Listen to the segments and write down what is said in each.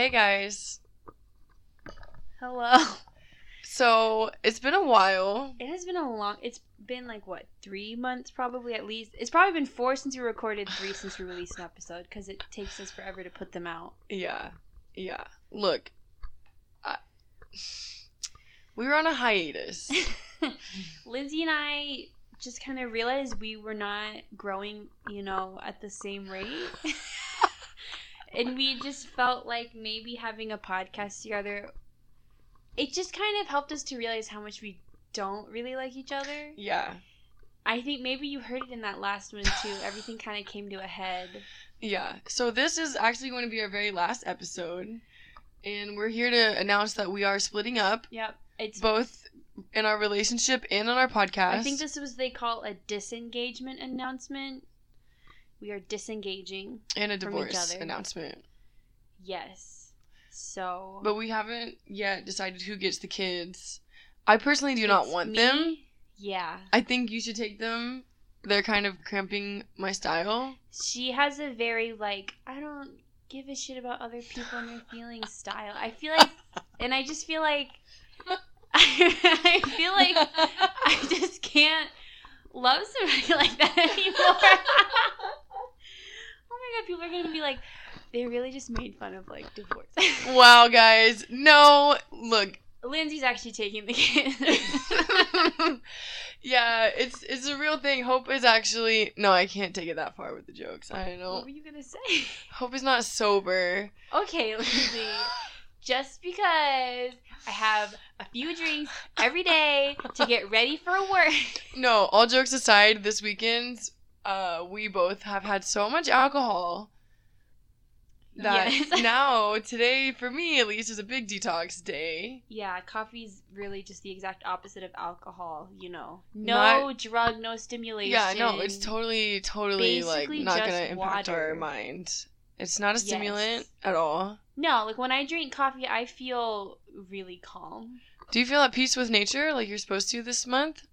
Hey guys. Hello. So it's been a while. It has been a long. It's been like what three months probably at least. It's probably been four since we recorded, three since we released an episode because it takes us forever to put them out. Yeah. Yeah. Look. I, we were on a hiatus. Lindsay and I just kind of realized we were not growing, you know, at the same rate. and we just felt like maybe having a podcast together it just kind of helped us to realize how much we don't really like each other. Yeah. I think maybe you heard it in that last one too. Everything kind of came to a head. Yeah. So this is actually going to be our very last episode. And we're here to announce that we are splitting up. Yep. It's both in our relationship and on our podcast. I think this was they call a disengagement announcement. We are disengaging. And a divorce announcement. Yes. So, but we haven't yet decided who gets the kids. I personally do not want me? them. Yeah. I think you should take them. They're kind of cramping my style. She has a very like I don't give a shit about other people and their feelings style. I feel like, and I just feel like, I, feel like I just can't love somebody like that anymore. My god, people are gonna be like, they really just made fun of like divorce. wow, guys. No, look. Lindsay's actually taking the kids. yeah, it's it's a real thing. Hope is actually no, I can't take it that far with the jokes. I know. What were you gonna say? Hope is not sober. Okay, Lindsay. Just because I have a few drinks every day to get ready for work. No, all jokes aside, this weekend, uh, we both have had so much alcohol that yes. now today for me at least is a big detox day. Yeah, coffee's really just the exact opposite of alcohol, you know. No not, drug, no stimulation. Yeah, no, it's totally totally Basically like not going to impact water. our mind. It's not a stimulant yes. at all. No, like when I drink coffee, I feel really calm. Do you feel at peace with nature like you're supposed to this month?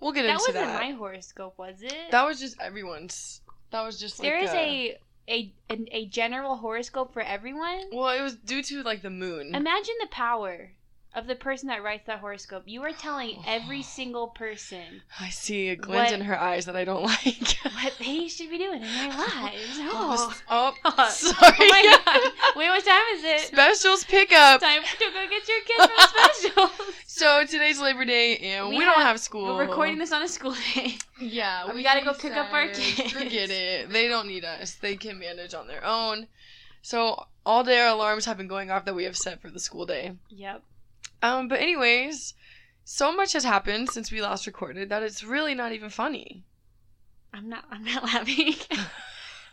We'll get that into that. That wasn't my horoscope, was it? That was just everyone's. That was just like there is a, a a, a a general horoscope for everyone? Well, it was due to like the moon. Imagine the power of the person that writes that horoscope. You are telling oh. every single person. I see a glint what, in her eyes that I don't like. what they should be doing in their lives. Oh, oh, oh sorry. Oh my god. Wait, what time is it? Specials pickup. Time to go get your kids from specials. so today's Labor Day and we, we have, don't have school. We're recording this on a school day. Yeah. We, we gotta go pick up our kids. Forget it. They don't need us. They can manage on their own. So all day our alarms have been going off that we have set for the school day. Yep. Um, but anyways, so much has happened since we last recorded that it's really not even funny. I'm not. I'm not laughing.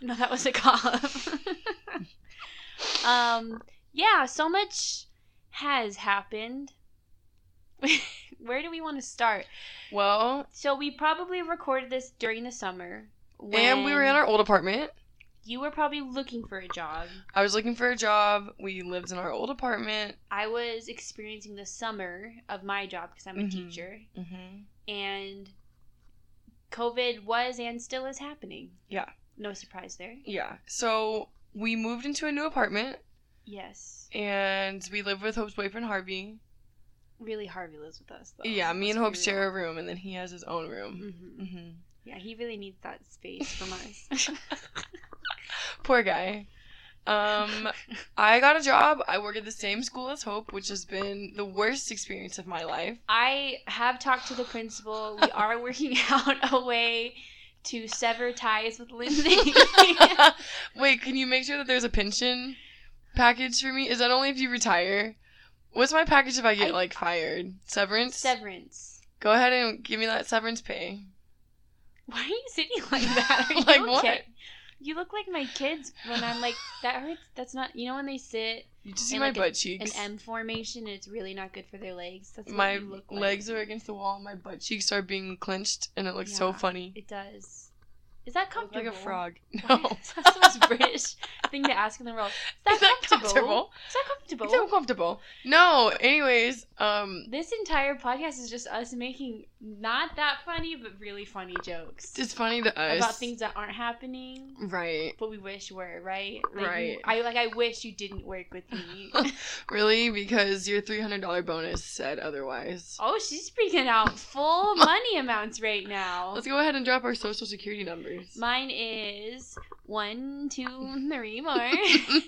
no, that was a cough. um. Yeah. So much has happened. Where do we want to start? Well, so we probably recorded this during the summer. and we were in our old apartment you were probably looking for a job. I was looking for a job. We lived in our old apartment. I was experiencing the summer of my job because I'm a mm-hmm. teacher. Mm-hmm. And COVID was and still is happening. Yeah. No surprise there. Yeah. So we moved into a new apartment. Yes. And we live with Hope's boyfriend Harvey. Really, Harvey lives with us. Though. Yeah, me and Hope share a room, and then he has his own room. Mm-hmm. Yeah, he really needs that space from us. Poor guy. Um, I got a job. I work at the same school as Hope, which has been the worst experience of my life. I have talked to the principal. We are working out a way to sever ties with Lindsay. Wait, can you make sure that there's a pension package for me? Is that only if you retire? What's my package if I get I, like fired? Severance? Severance. Go ahead and give me that severance pay. Why are you sitting like that? like okay? what? You look like my kids when I'm like that hurts. That's not you know when they sit. You just see my like butt cheeks. An M formation. And it's really not good for their legs. That's my like. legs are against the wall. My butt cheeks are being clenched, and it looks yeah, so funny. It does. Is that comfortable? Like a frog. No. is that the most British thing to ask in the world? Is that Is that comfortable? comfortable? Is that comfortable? It's uncomfortable. No, anyways, um, This entire podcast is just us making not that funny, but really funny jokes it's funny to us. about things that aren't happening, Right. but we wish were right. Like, Right. I like. I wish you didn't work with me. Really? Because your $300 bonus said otherwise. oh, she's freaking out full money amounts right now. Let's go ahead and drop our social security numbers. Mine is one, two, three more. um,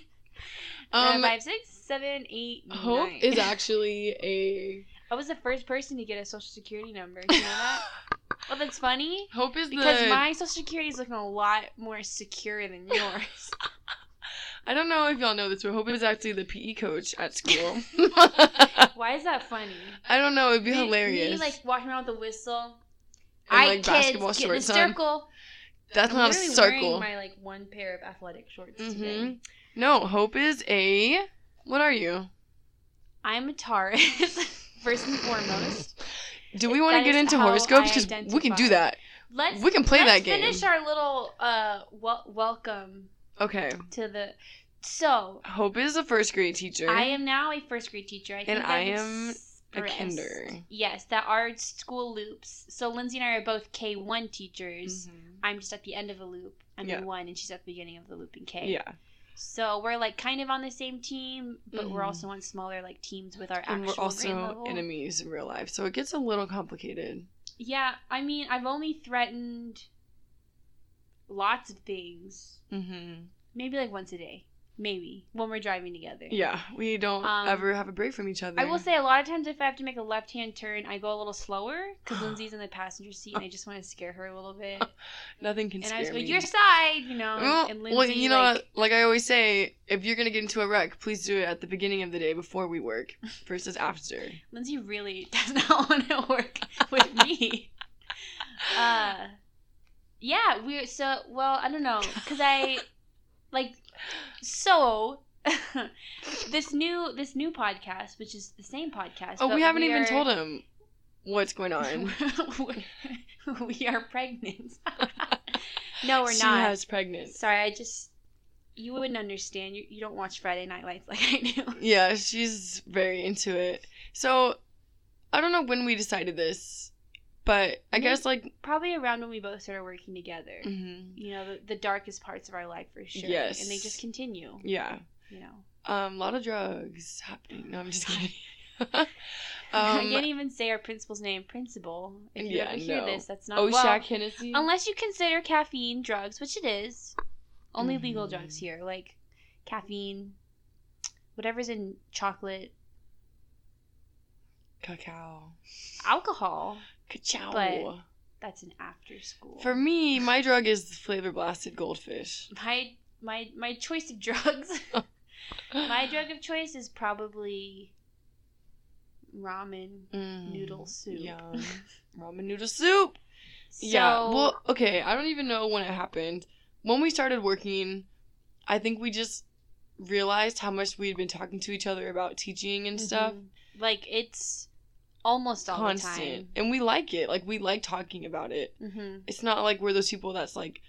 uh, five, six, seven, eight, Hope nine. is actually a. I was the first person to get a social security number. You know that? well, that's funny Hope is because the. my social security is looking a lot more secure than yours. I don't know if y'all know this, but Hope is actually the PE coach at school. Why is that funny? I don't know. It'd be Me- hilarious. Me like walking around with a whistle. And, I like, kids basketball get in shorts on. circle. That's I'm not a circle. Wearing my like one pair of athletic shorts hmm today. No, Hope is a. What are you? I'm a Taurus, first and foremost. Do we want to get into horoscopes? Because we can do that. Let's We can play that game. Finish our little uh wel- welcome Okay. to the. So Hope is a first grade teacher. I am now a first grade teacher. I think And I am a kinder. Yes, that are school loops. So Lindsay and I are both K one teachers. Mhm. I'm just at the end of a loop. I'm Yeah. in one, and she's at the beginning of the loop in K. Yeah. So we're like kind of on the same team, but we're Mhm. also on smaller like teams with our And actual we're also enemies in real life, so it gets a little complicated. Yeah, I mean, I've only threatened lots of things. Mm-hmm. Maybe like once a day. Maybe when we're driving together. Yeah, we don't Um, ever have a break from each other. I will say a lot of times if I have to make a left hand turn, I go a little slower because Lindsay's in the passenger seat and I just want to scare her a little bit. nothing can and scare I just go, me. your side, you know. well, and Lindsay, well, you know, like, like, I always say, if you're gonna get into a wreck, please do it at the beginning of the day before we work, versus after. Lindsay really does not want to work with me. Uh, yeah, we're so well. I don't know, cause I like so this new this new podcast, which is the same podcast. Oh, we haven't even are- told him what's going on. we are pregnant. no, we're she not. She has pregnant. Sorry, I just you wouldn't understand. You you don't watch Friday Night Lights like I do. Yeah, she's very into it. So, I don't know when we decided this, but I guess like, Probably around when we both started working together. mhm, you know the, the darkest parts of our life for sure Yes. and they just continue yeah, you know um, a lot of drugs happening. No, I'm just kidding. i um, can't even say our principal's name principal if you Yeah, ever hear no. this that's not oh, well, Shaq Hennessy. unless you consider caffeine drugs which it is only legal Mhm. drugs here like caffeine whatever's in chocolate Cacao. alcohol Cacao. But- that's an after school For me, my drug is flavor blasted goldfish. my my my choice of drugs my drug of choice is probably ramen Mm, noodle soup Yum. Ramen noodle soup. so, yeah. Well, okay. I don't even know when it happened. When we started working, I think we just realized how much we'd been talking to each other about teaching and stuff. Mhm. Like it's almost all Constant. The time. and we like it. Like we like talking about it. the time. hmm It's not like we're those people that's like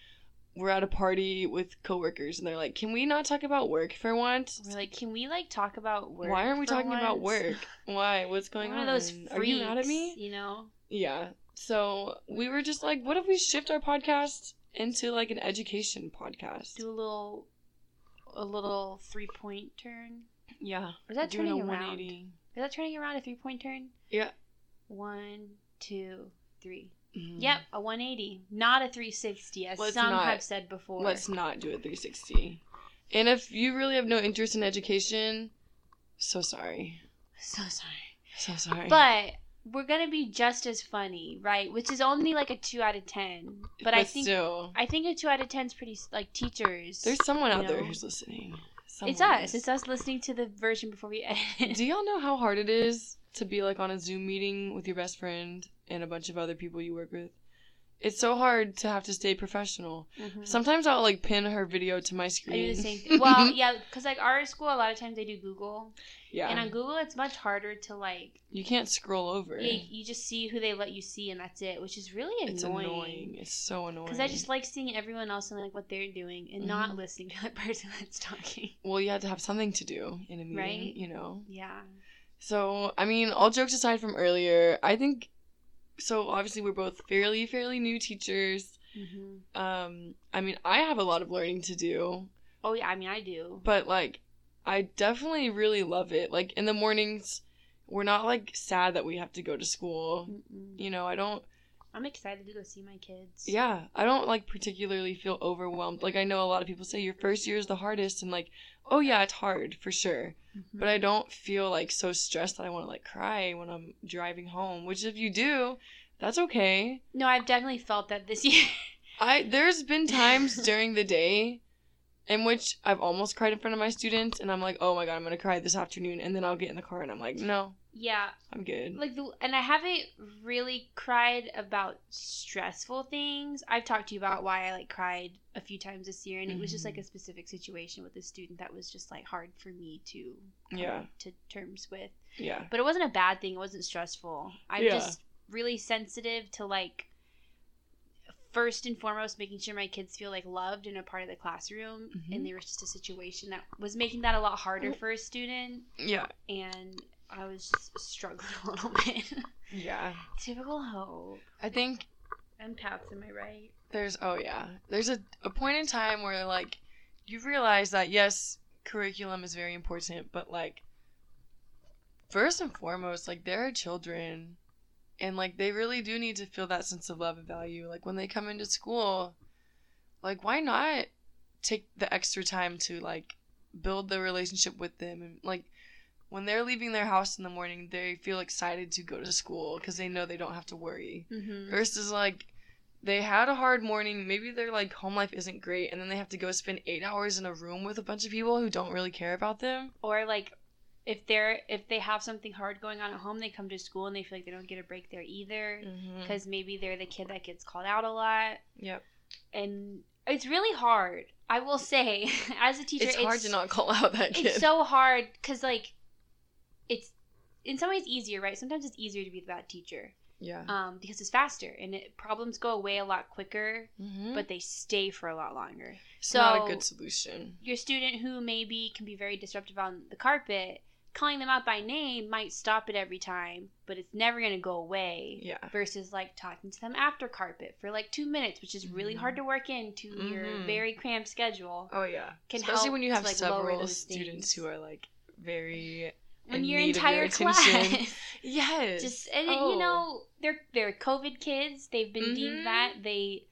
we're at a party with coworkers and they're like, "Can we not talk about work for once?" We're like, can we like talk about work? Why aren't we talking about work? Why? What's going One on? of those freaks, Are you mad at me? You know, Yeah. So we were just like, what if we shift our podcast into like an education podcast? do a little, a little three point turn. Yeah. Is that Doing turning a around? 180. Is that turning around a three point turn? Yeah. One, two, three. Mhm. Yep, a 180, not a 360, as Let's some not- have said before. Let's not do a 360. And if you really have no interest in education, so sorry. So sorry. So sorry. But we're gonna be just as funny, right? Which is only like a two out of ten. But, I think still, I think a two out of ten is pretty like teachers. there's someone out you there who's listening. It's Someone us. is. It's us listening to the version before we edit. Do y'all know how hard it is to be like on a Zoom meeting with your best friend and a bunch of other people you work with it's so hard to have to stay professional. Mhm. Sometimes I'll like pin her video to my I screen. do the same thing. Well, yeah, because like our school, a lot of times they do Google, yeah. and on Google, it's much harder to like. you can't scroll over. Yeah, you just see who they let you see, and that's it, which is really annoying. it's annoying. It's so annoying. Because I just like seeing everyone else and like what they're doing, and not Mhm. listening to the person that's talking. well, you have to have something to do in a meeting, Right? you know. Yeah. So, I mean, all jokes aside from earlier, I think so obviously we're both fairly fairly new teachers. hmm Um I mean, I have a lot of learning to do, Oh yeah, I mean I do. but like I definitely really love it. Like in the mornings, we're not like sad that we have to go to school. Mm-mm. You know, I don't I'm excited to go see my kids. yeah, I don't like particularly feel overwhelmed. Like I know a lot of people say your first year is the hardest and like, oh yeah, it's hard for sure. Mhm. But I don't feel like so stressed that I want to like cry when I'm driving home, which if you do, that's okay. no, I've definitely felt that this year. I there's been times during the day in which I've almost cried in front of my students and I'm like, "Oh my god, I'm to cry this afternoon." And then I'll get in the car and I'm like, "No, yeah, I'm good." like the, and I haven't really cried about stressful things. I've talked to you about why I like cried a few times this year, and it was just like Mhm. a specific situation with a student that was just like hard for me to come Yeah. to terms with. yeah. But it wasn't a bad thing. It wasn't stressful. I'm Yeah. just really sensitive to like first and foremost making sure my kids feel like loved and a part of the classroom. Mhm. And there was just a situation that was making that a lot harder for a student, Yeah. and I was just struggling a little bit. Yeah. Typical hope. I think Empaths, am I right? there's oh yeah. There's a a point in time where like you realize that yes, curriculum is very important, but like first and foremost, like there are children and like they really do need to feel that sense of love and value. Like when they come into school, like why not take the extra time to like build the relationship with them and like when they're leaving their house in the morning, they feel excited to go to school because they know they don't have to worry Mm-hmm. versus like they had a hard morning maybe their like home life isn't great and then they have to go spend eight hours in a room with a bunch of people who don't really care about them Or like, if they're if they have something hard going on at home, they come to school and they feel like they don't get a break there either. mm-hmm. Because maybe they're the kid that gets called out a lot. yep and it's really hard. I will say, as a teacher, it's hard to not call out that kid It's so hard because like, it's in some ways easier, right? Sometimes it's easier to be the bad teacher, yeah um, because it's faster and it, problems go away a lot quicker, mm-hmm. but they stay for a lot longer. it's not a good solution Your student who maybe can be very disruptive on the carpet, calling them out by name might stop it every time, but it's never gonna go away. yeah versus like talking to them after carpet for like two minutes, which is really Mhm. hard to work into your Mhm. very cramped schedule. oh yeah Can especially when you to, have like, several students who are like very When in your of your entire class, yes just and it- Oh. you know they're they're COVID kids. They've been Mhm. deemed that they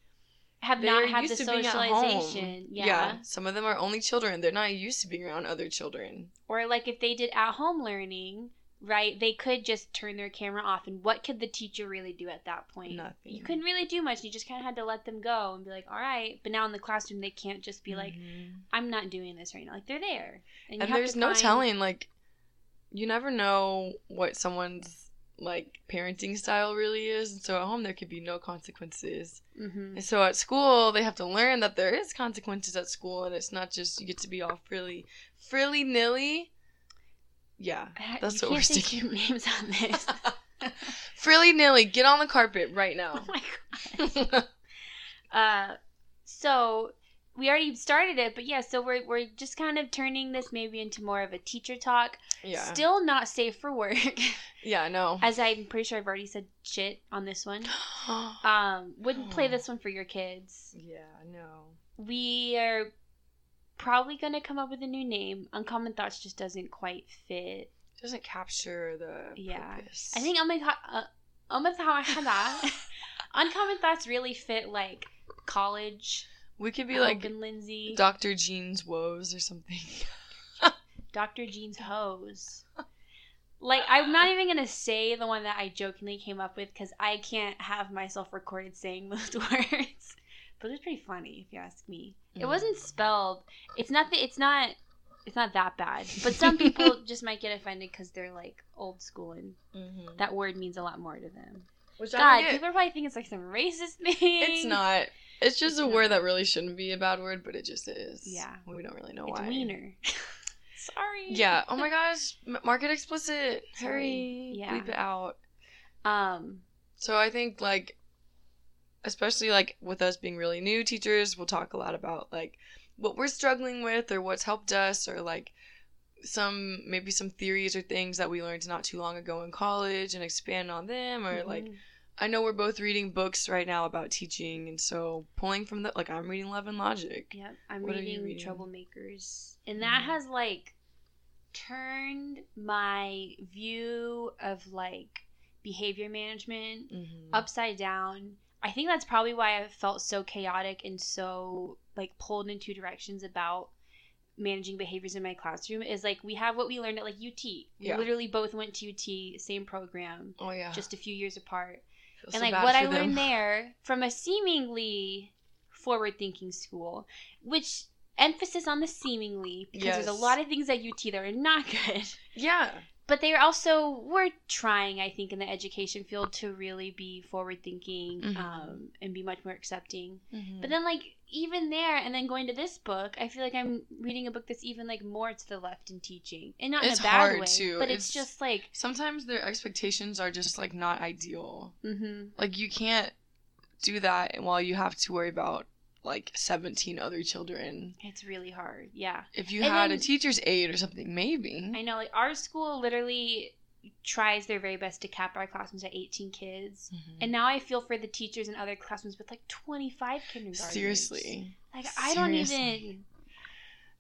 have They're not had the used to being at home. socialization. Yeah. some of them are only children they're not used to being around other children or like if they did at home learning. Right, they could just turn their camera off, and what could the teacher really do at that point? Nothing. You couldn't really do much. You just kind of had to let them go and be like, "All right." But now in the classroom, they can't just be like, Mhm. I'm not doing this right now. Like they're there, and have there's no find- telling like you never know what someone's like parenting style really is and so at home there could be no consequences Mhm. and so at school they have to learn that there is consequences at school and it's not just you get to be all frilly frilly nilly yeah that's you what we're sticking names on this. frilly nilly get on the carpet right now. oh my god. Uh, so we already started it, but yeah. So we're we're just kind of turning this maybe into more of a teacher talk. yeah Still not safe for work, yeah no as I'm pretty sure I've already said shit on this one. Um, wouldn't play this one for your kids. yeah no We are probably gonna come up with a new name. Uncommon Thoughts just doesn't quite fit. doesn't capture the Yeah. purpose. I think Uncommon uh, Uncommon Thoughts really fit like college. We could be like Lindsay, Dr. Jean's woes or something. Dr. Jean's hose. Like I'm not even gonna say the one that I jokingly came up with because I can't have myself recorded saying those words. But it's pretty funny if you ask me. It Mm. wasn't spelled. It's not. The, it's not. It's not that bad. But some people just might get offended because they're like old school and Mhm. that word means a lot more to them. Which God, people are probably thinking it's like some racist thing. It's not. It's just It's a not. word that really shouldn't be a bad word, but it just is. Yeah. We don't really know It's why. wiener. Sorry. Yeah. Oh my gosh. Market explicit. Sorry. Hurry. Yeah. Bleep it out. Um. So I think like especially like with us being really new teachers, we'll talk a lot about like what we're struggling with or what's helped us or like some maybe some theories or things that we learned not too long ago in college and expand on them or like mhm. I know we're both reading books right now about teaching and so pulling from the like I'm reading Love and Logic. Yep, I'm reading, reading? Troublemakers, and that Mhm. has like turned my view of like behavior management Mm-hmm. upside down. I think that's probably why I felt so chaotic and so like pulled in two directions about managing behaviors in my classroom is like we have what we learned at like UT. We Yeah. literally both went to UT, same program, Oh yeah. just a few years apart. Feel and so like what I them. learned there from a seemingly forward thinking school, which emphasis on the seemingly because there's a lot of things at UT that are not good. Yeah. But they also were trying, I think, in the education field to really be forward thinking Mhm. um, and be much more accepting. Mhm. But then, like even there, and then going to this book, I feel like I'm reading a book that's even like more to the left in teaching, and not It's in a bad hard, way. too. But it's, It's- just like, sometimes their expectations are just like not ideal. hmm Like you can't do that while you have to worry about like 17 other children. it's really hard. Yeah. If you And had then- a teacher's aide or something, maybe. I know, like our school literally tries their very best to cap our classrooms at 18 kids. Mhm. And now I feel for the teachers in other classrooms with like 25 kindergartners. Seriously. Like I don't even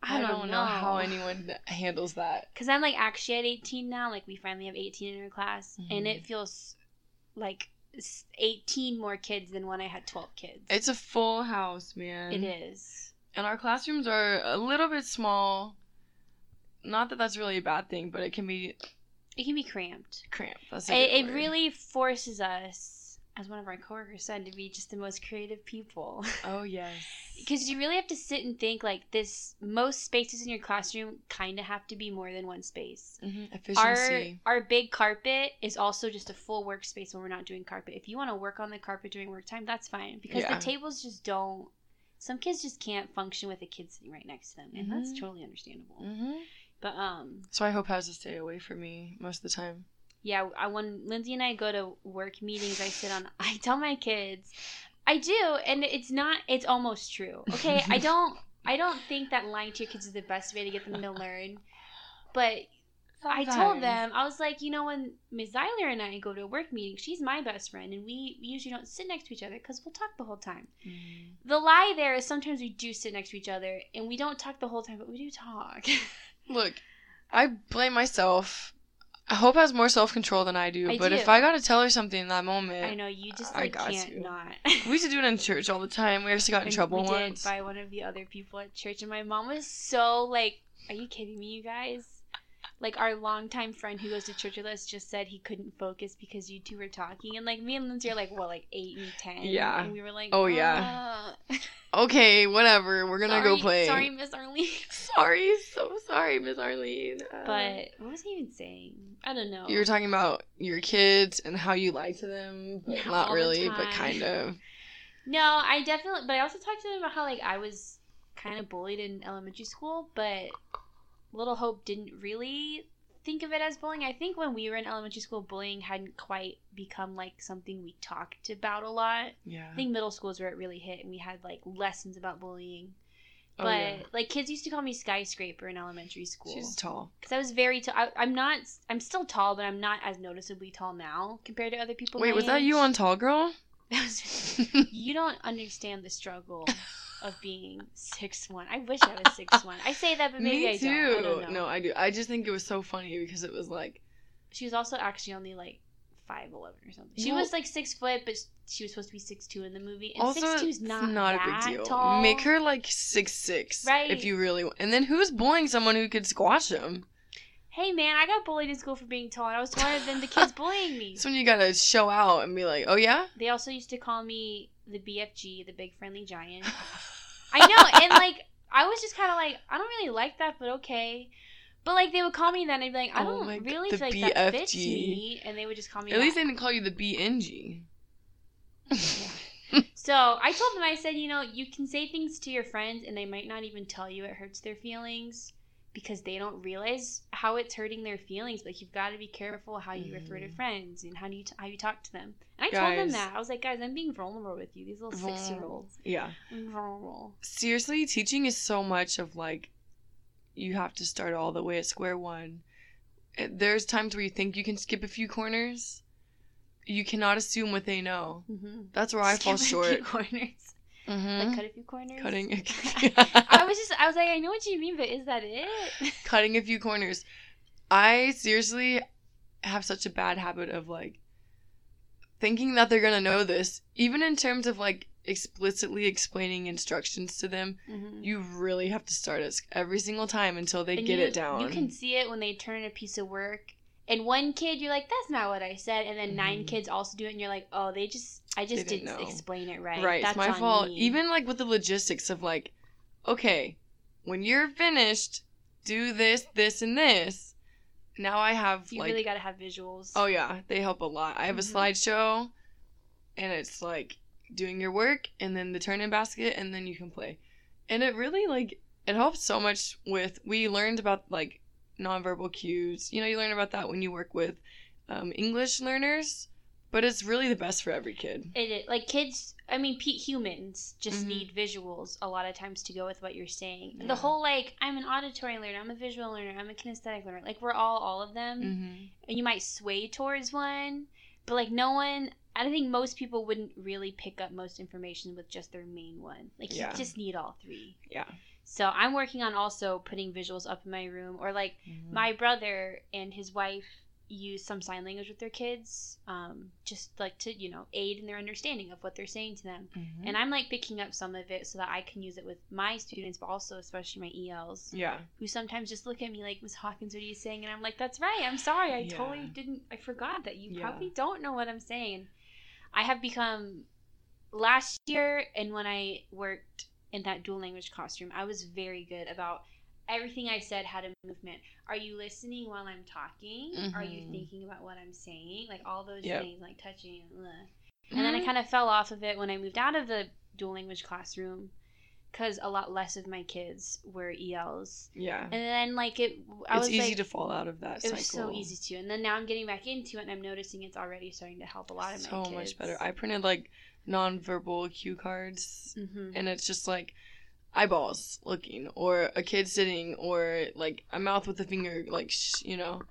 I don't, know. how anyone handles that. Cuz I'm like actually at 18 now, like we finally have 18 in our class and Mhm. it feels like 18 more kids than when I had 12 kids. It's a full house, man. it is. And our classrooms are a little bit small. Not that that's really a bad thing, but it can be It can be cramped. cramped. That's It, it really forces us, as one of our coworkers said, to be just the most creative people. Oh yes. because you really have to sit and think like this most spaces in your classroom kind of have to be more than one space hmm our Efficiency. our big carpet is also just a full workspace when we're not doing carpet if you want to work on the carpet during work time that's fine because Yeah. the tables just don't some kids just can't function with a kid sitting right next to them and that's Mhm. totally understandable hmm but um So I hope has to stay away from me most of the time. Yeah I, when lindsay and i go to work meetings i sit on i tell my kids i do and it's not it's almost true okay i don't i don't think that lying to your kids is the best way to get them to learn but i told them i was like you know when ms zeiler and i go to a work meeting she's my best friend and we usually don't sit next to each other because we'll talk the whole time Mhm. the lie there is sometimes we do sit next to each other and we don't talk the whole time but we do talk Look, I blame myself. I hope has more self control than I do. I but do. if I gotta tell her something in that moment, i know you just I like got can't to. not we used to do it in church all the time. We actually got in And trouble we once. did by one of the other people at church, and my mom was so like, "Are you kidding me, you guys?" Like our longtime friend who goes to church with us just said he couldn't focus because you two were talking, and like me and Lindsay are like, what, like eight and ten? Yeah. and we were like, Oh, yeah. "Uh." Okay, whatever. We're gonna go play. Sorry, Miss Arlene. sorry, so sorry, Miss Arlene. Uh, but what was I even saying? I don't know. you were talking about your kids and how you lie to them, Yeah, not all the really, but kind of. No, I definitely, but I also talked to them about how like I was kind of bullied in elementary school, but Little Hope didn't really think of it as bullying. I think when we were in elementary school, bullying hadn't quite become like something we talked about a lot. Yeah. I think middle school is where it really hit, and we had like lessons about bullying. Oh, But yeah. like kids used to call me skyscraper in elementary school She's tall. because I was very tall. I- I'm not. I'm still tall, but I'm not as noticeably tall now compared to other people. Wait, was that you on Tall Girl? You don't understand the struggle of being six one. I wish I was six one. I say that, but maybe Me I too. don't. I don't know. No, I do. I just think it was so funny because it was like She was also actually only like five eleven or something. She Well- was like six foot, but she was supposed to be six two in the movie. And also six two is not not a big deal. tall. Make her like six six, Right. If you really want. And then who's bullying someone who could squash them? Hey man, I got bullied in school for being tall, and I was taller than the kids bullying me. That's when you gotta show out and be like, oh yeah. They also used to call me the BFG, the Big Friendly Giant. I know, and like I was just kind of like, I don't really like that, but okay. But like they would call me then, and I'd be like, I Oh don't my really feel like that fits me, and they would just call me. At least they didn't call you the BNG. So I told them, I said, you know, you can say things to your friends, and they might not even tell you it hurts their feelings because they don't realize how it's hurting their feelings. Like you've got to be careful how you refer to Mhm. friends and how do you t- how you talk to them. And I told them that I was like, guys, I'm being vulnerable with you. These little six year olds. Yeah. I'm vulnerable. Seriously, teaching is so much of like, you have to start all the way at square one. There's times where you think you can skip a few corners. You cannot assume what they know. Mm-hmm. That's where I fall short. corners. Hmm Like cut a few corners. Cutting. I was just, I was like, I know what you mean, but is that it? cutting a few corners. I seriously have such a bad habit of like thinking that they're gonna know this, even in terms of like explicitly explaining instructions to them. Mhm. You really have to start it every single time until they And get you- it down. You can see it when they turn in a piece of work. And one kid, you're like, "That's not what I said," and then nine Mhm. kids also do it, and you're like, "Oh, they just, I just They didn't didn't explain it right. right, That's it's my fault. me." Even like with the logistics of like, okay, when you're finished, do this, this, and this. Now I have you like really got to have visuals. Oh yeah, they help a lot. I have Mhm. a slideshow, and it's like doing your work, and then the turn-in basket, and then you can play. And it really like it helps so much with. We learned about like nonverbal cues. You know, you learn about that when you work with um, English learners, but it's really the best for every kid. It, it like kids. I mean, humans just Mhm. need visuals a lot of times to go with what you're saying. Yeah. The whole like, I'm an auditory learner, I'm a visual learner, I'm a kinesthetic learner. Like we're all all of them. Mm-hmm. and you might sway towards one, but like no one. I don't think most people wouldn't really pick up most information with just their main one. Like Yeah. you just need all three. Yeah. So I'm working on also putting visuals up in my room, or like Mm-hmm. my brother and his wife use some sign language with their kids, um, just like to you know aid in their understanding of what they're saying to them. Mhm. And I'm like picking up some of it so that I can use it with my students, but also especially my ELs yeah. who sometimes just look at me like, Miss Hawkins, what are you saying? And I'm like, that's right. I'm sorry. I Yeah. totally didn't. I forgot that you Yeah. probably don't know what I'm saying. I have become last year, and when I worked in that dual language classroom, I was very good about everything I said had a movement. Are you listening while I'm talking? Are you Mhm. thinking about what I'm saying? Like all those Yep. things, like touching. ugh. And then I Mhm. kind of fell off of it when I moved out of the dual language classroom because a lot less of my kids were ELs. yeah. And then like it, I it's was easy like, to fall out of that it cycle. was so easy to. And then now I'm getting back into it, and I'm noticing it's already starting to help a lot of my so much better. I printed like nonverbal cue cards hmm and it's just like eyeballs looking or a kid sitting or like a mouth with a finger like sh- you know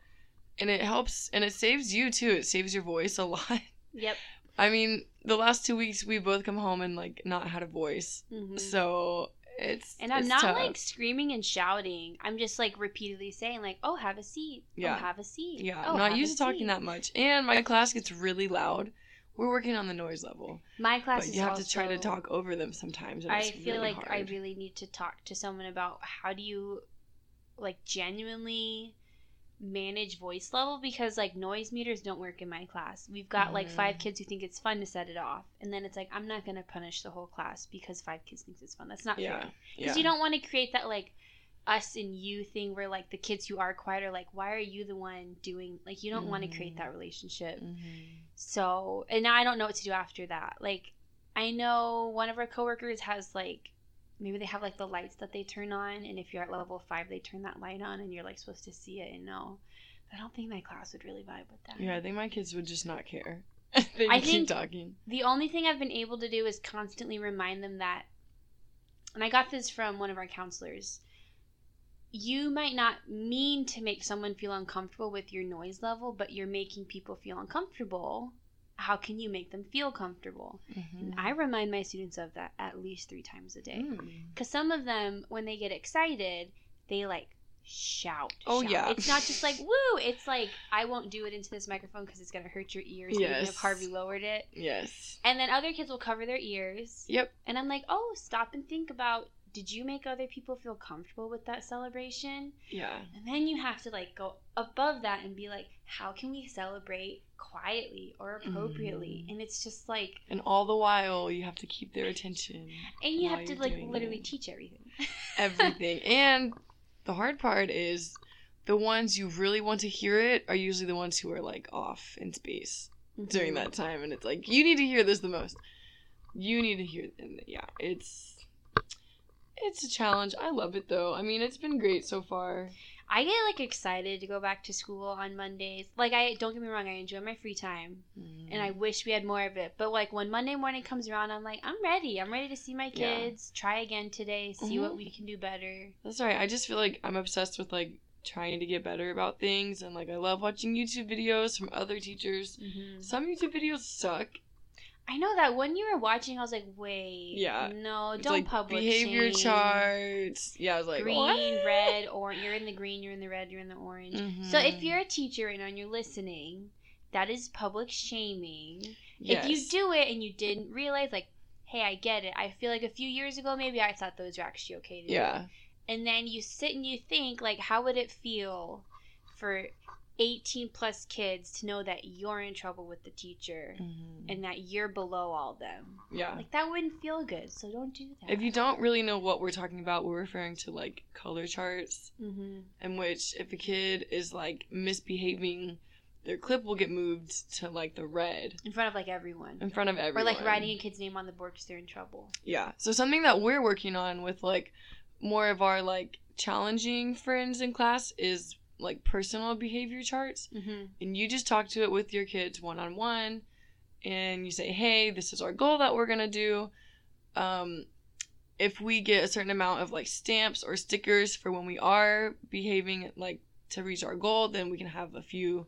and it helps and it saves you too it saves your voice a lot Yep. i mean the last two weeks we both come home and like not had a voice hmm so it's And I'm it's not tough. like screaming and shouting. I'm just like repeatedly saying like, "Oh, have a seat. Yeah. Oh, have a seat. yeah oh, i'm not used to talking seat." that much and my class gets really loud we're working on the noise level My class but is you have to try to talk over them sometimes I feel really like I really need to talk to someone about how do you like genuinely manage voice level because like noise meters don't work in my class. We've got like five Mhm. kids who think it's fun to set it off, and then it's like I'm not gonna punish the whole class because five kids thinks it's fun. That's not yeah fair. yeah Because you don't want to create that like us and you thing where like the kids who are quiet are like, why are you the one doing like you don't want to create that relationship. Mhm. So, and now I don't know what to do after that. Like, I know one of our coworkers has like, maybe they have like the lights that they turn on, and if you're at level five, they turn that light on, and you're like supposed to see it and know. I don't think my class would really vibe with that. Yeah, I think my kids would just not care. they I keep talking. The only thing I've been able to do is constantly remind them that, and I got this from one of our counselors. You might not mean to make someone feel uncomfortable with your noise level, but you're making people feel uncomfortable. How can you make them feel comfortable? And I remind my students of that at least three times a day. Mm. Because some of them, when they get excited, they like shout. Oh, shout. yeah. It's not just like woo. It's like I won't do it into this microphone because it's gonna hurt your ears. Even Yes. if Harvey lowered it. Yes. And then other kids will cover their ears. Yep. And I'm like, oh, stop and think about. Did you make other people feel comfortable with that celebration? Yeah. And then you have to like go above that and be like, how can we celebrate quietly or appropriately? Mhm. And it's just like, And all the while, you have to keep their attention. and you have to like literally it. teach everything. Everything. and the hard part is the ones you really want to hear it are usually the ones who are like off in space during Mhm. that time and it's like you need to hear this the most you need to hear and yeah it's it's a challenge i love it though i mean it's been great so far I get like excited to go back to school on Mondays. Like I don't get me wrong, I enjoy my free time and I wish we had more of it. But like when Monday morning comes around, I'm like, I'm ready. I'm ready to see my Yeah. kids, try again today, see what Mhm. we can do better. that's right i just feel like i'm obsessed with like trying to get better about things and like i love watching youtube videos from other teachers Mm-hmm. some youtube videos suck I know that when you were watching, I was like, wait, Yeah. no, it's don't like public behavior shame. charts yeah i was like green, what? red, orange. You're in the green. You're in the red. You're in the orange. So if Mhm. you're a teacher right now and you're listening, that is public shaming. yes. If you do it and you didn't realize, like, hey, I get it. I feel like a few years ago, maybe I thought those were actually okay to do. yeah And then you sit and you think, like, how would it feel for 18 plus kids to know that you're in trouble with the teacher Mhm. and that you're below all them? yeah Like, that wouldn't feel good. So don't do that. If you don't really know what we're talking about, we're referring to like color charts, hmm in which if a kid is like misbehaving, their clip will get moved to like the red In front of, like, everyone. in front of everyone Or, like, writing a kid's name on the board because they're in trouble. Yeah. So something that we're working on with like more of our like challenging friends in class is like personal behavior charts. Mm-hmm. and you just talk to it with your kids one on one and you say hey this is our goal that we're gonna do um, if we get a certain amount of like stamps or stickers for when we are behaving like to reach our goal then we can have a few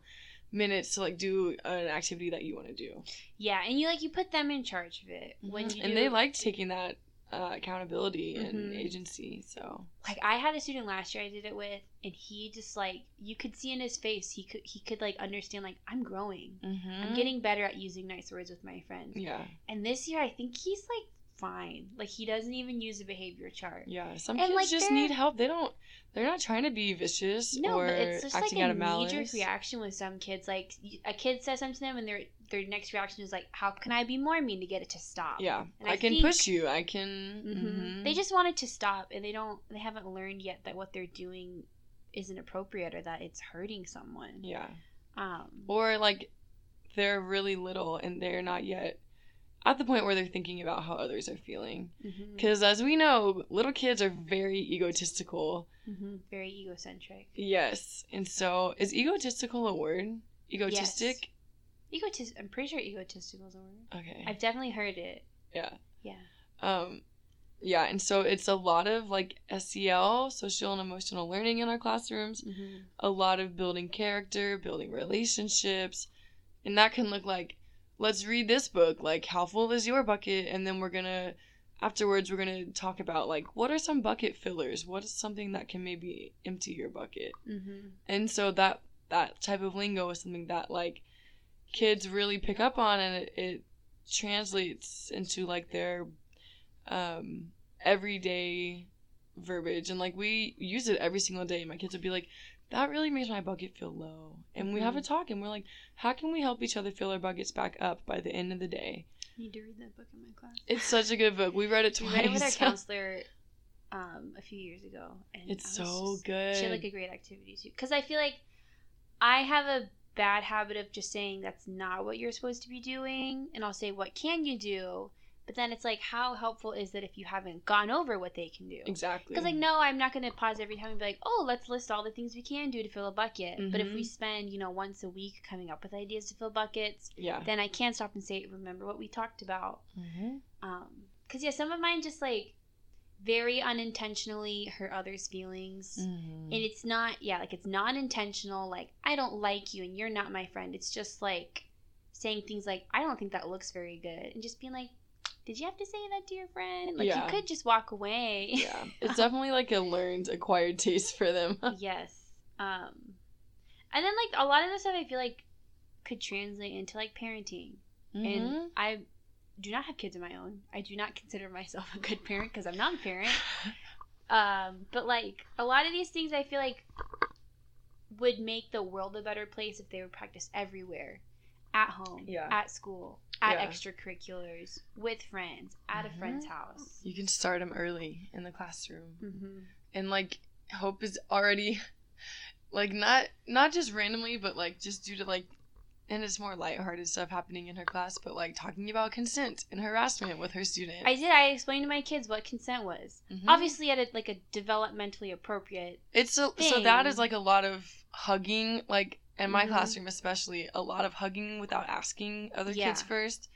minutes to like do an activity that you want to do Yeah, and you, like, you put them in charge of it. When Mm-hmm. and do- they liked taking that uh, accountability and Mhm. agency so like I had a student last year I did it with and he just like you could see in his face he could he could like understand like I'm growing. mm-hmm. I'm getting better at using nice words with my friends. yeah And this year I think he's like fine. Like he doesn't even use a behavior chart. yeah some And, kids like, just need help they don't they're not trying to be vicious No, or but it's just like a out of malice knee-jerk reaction with some kids. Like a kid says something to them, and their their next reaction is like, "How can I be more mean to get it to stop?" Yeah, I, I can think- push you. I can. hmm mhm. They just want it to stop, and they don't. They haven't learned yet that what they're doing isn't appropriate or that it's hurting someone. Yeah, Um, or like they're really little and they're not yet at the point where they're thinking about how others are feeling. mhm, Because as we know, little kids are very egotistical. mhm, very egocentric. Yes, and so is egotistical a word? Egotistic. Egotist. I'm pretty sure egotistical is a word. Okay. I've definitely heard it. yeah. Yeah. Um, yeah, and so it's a lot of like SEL, social and emotional learning in our classrooms. Mm-hmm. a lot of building character, building relationships. And that can look like, let's read this book, like, how full is your bucket? And then we're gonna, afterwards, we're gonna talk about, like, what are some bucket fillers? What is something that can maybe empty your bucket? Mm-hmm. And so that, that type of lingo is something that, like, kids really pick up on and it, it translates into, like, their, um, everyday verbiage and like we use it every single day my kids would be like that really makes my bucket feel low and we have a Mhm. talk and we're like how can we help each other fill our buckets back up by the end of the day Need to read that book in my class. it's such a good book we read it twice. We read it with our counselor um, a few years ago, and it's so just- good She had like a great activity too, because I feel like I have a bad habit of just saying that's not what you're supposed to be doing, and I'll say what can you do, but then it's like how helpful is it if you haven't gone over what they can do? exactly Because like no, I'm not gonna pause every time and be like, oh, let's list all the things we can do to fill a bucket. But if we Mhm. spend you know once a week coming up with ideas to fill buckets, yeah then I can stop and say, remember what we talked about. mm-hmm. Um, yeah, some of mine just like very unintentionally hurt others' feelings. Mm-hmm. And it's not, yeah, like it's non intentional. Like, I don't like you and you're not my friend. It's just like saying things like, I don't think that looks very good. And just being like, did you have to say that to your friend? Like, Yeah. you could just walk away. yeah it's definitely like a learned acquired taste for them yes. Um, and then, like, a lot of the stuff I feel like could translate into like parenting. Mhm. And I do not have kids of my own. I do not consider myself a good parent because I'm not a parent. Um, but like a lot of these things, I feel like would make the world a better place if they were practiced everywhere, at home, Yeah. at school, at Yeah. extracurriculars, with friends, at a friend's house. you can start them early in the classroom Mm-hmm. and like hope is already like not not just randomly, but like just due to like and it's more lighthearted stuff happening in her class, but like talking about consent and harassment with her students. I did. I explained to my kids what consent was. Mhm. Obviously, at a, like a developmentally appropriate. It's a, so that is like a lot of hugging, like in my Mhm. classroom especially, a lot of hugging without asking other Yeah. kids first.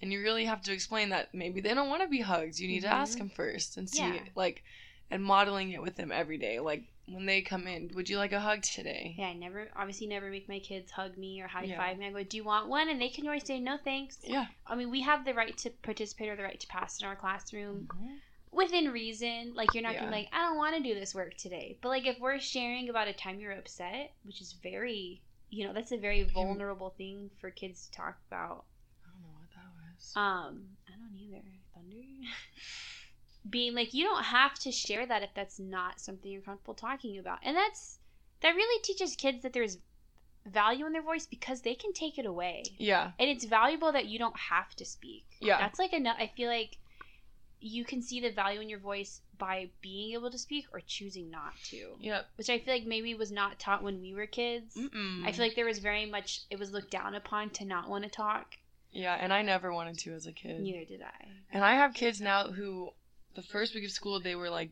And you really have to explain that maybe they don't want to be hugged. You need to ask Mhm. them first and see Yeah. like and modeling it with them every day. Like when they come in, would you like a hug today? Yeah, I never obviously never make my kids hug me or high Yeah. five me. I go, "Do you want one?" And they can always say, "No, thanks." Yeah. I mean, we have the right to participate or the right to pass in our classroom Mhm. within reason. Like you're not Yeah. gonna be like, I don't want to do this work today. But like if we're sharing about a time you're upset, which is very, you know, that's a very vulnerable thing for kids to talk about. I don't know what that was. Um, I don't either. Thunder. Being like, you don't have to share that if that's not something you're comfortable talking about, and that's that really teaches kids that there's value in their voice because they can take it away, yeah. and it's valuable that you don't have to speak. Yeah. That's like enough. I feel like you can see the value in your voice by being able to speak or choosing not to, Yep. which I feel like maybe was not taught when we were kids. Mm-mm. I feel like there was very much it was looked down upon to not want to talk. Yeah, and I never wanted to as a kid. Neither did I. And I have kids now who, the first week of school, they were like,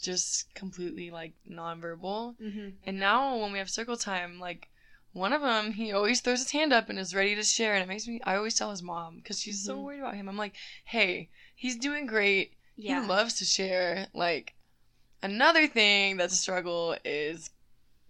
just completely like nonverbal. Mm-hmm. And now when we have circle time, like one of them, he always throws his hand up and is ready to share. And it makes me, I always tell his mom because she's so Mhm. worried about him. I'm like, hey, he's doing great. Yeah. He loves to share. Like another thing that's a struggle is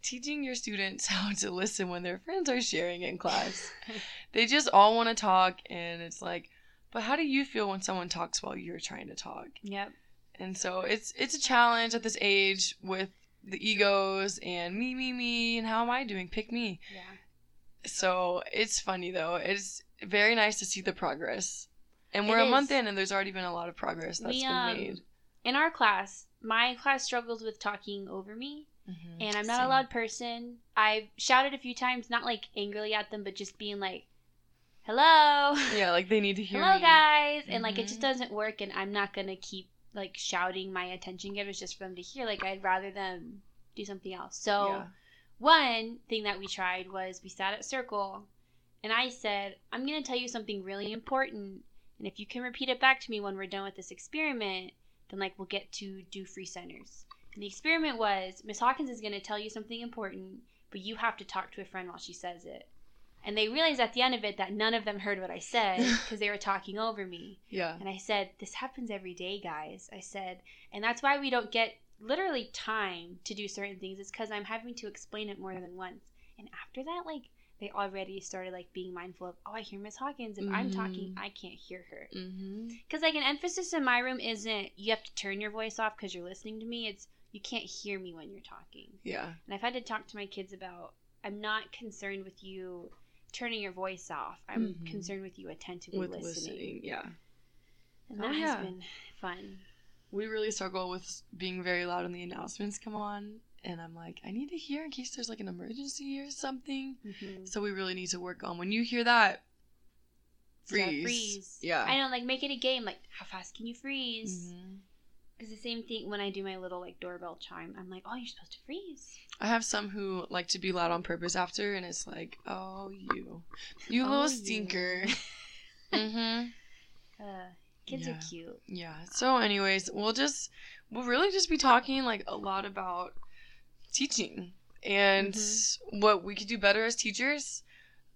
teaching your students how to listen when their friends are sharing in class. they just all want to talk, and it's like, but how do you feel when someone talks while you're trying to talk? Yep. And so it's it's a challenge at this age with the egos and me me me and how am I doing? Pick me. Yeah. So it's funny though. It's very nice to see the progress. And we're a is. month in and there's already been a lot of progress that's We, been um, made. In our class, my class struggles with talking over me, Mhm. and I'm not Same. a loud person. I've shouted a few times, not like angrily at them, but just being like, "Hello." Yeah, like they need to hear hello me. guys and like it just Mhm. doesn't work and i'm not gonna keep like shouting my attention getters just for them to hear like i'd rather them do something else so Yeah. one thing that we tried was we sat at circle and i said i'm gonna tell you something really important and if you can repeat it back to me when we're done with this experiment then like we'll get to do free centers and the experiment was miss hawkins is gonna tell you something important but you have to talk to a friend while she says it and they realized at the end of it that none of them heard what I said because they were talking over me. Yeah. And I said, This happens every day, guys. I said, and that's why we don't get literally time to do certain things. It's because I'm having to explain it more than once. And after that, like, they already started like being mindful of, oh, I hear Miss Hawkins. If I'm talking, Mhm. I can't hear her. Mm-hmm. Because like an emphasis in my room isn't you have to turn your voice off because you're listening to me. It's you can't hear me when you're talking. Yeah. And I've had to talk to my kids about I'm not concerned with you turning your voice off. I'm Mhm. concerned with you attentively With listening. listening. Yeah. And Oh, that yeah. has been fun. We really struggle with being very loud when the announcements come on. And I'm like, I need to hear in case there's like an emergency or something. Mm-hmm. So we really need to work on when you hear that freeze. Yeah, freeze. Yeah. I know, like make it a game. Like, how fast can you freeze? Mhm. The same thing when I do my little like doorbell chime. I'm like, oh, you're supposed to freeze. I have some who like to be loud on purpose after, and it's like, oh, you. You Oh, little you. stinker. mm-hmm. Uh, kids Yeah. are cute. Yeah. So, anyways, we'll just, we'll really just be talking like a lot about teaching and Mm-hmm. what we could do better as teachers.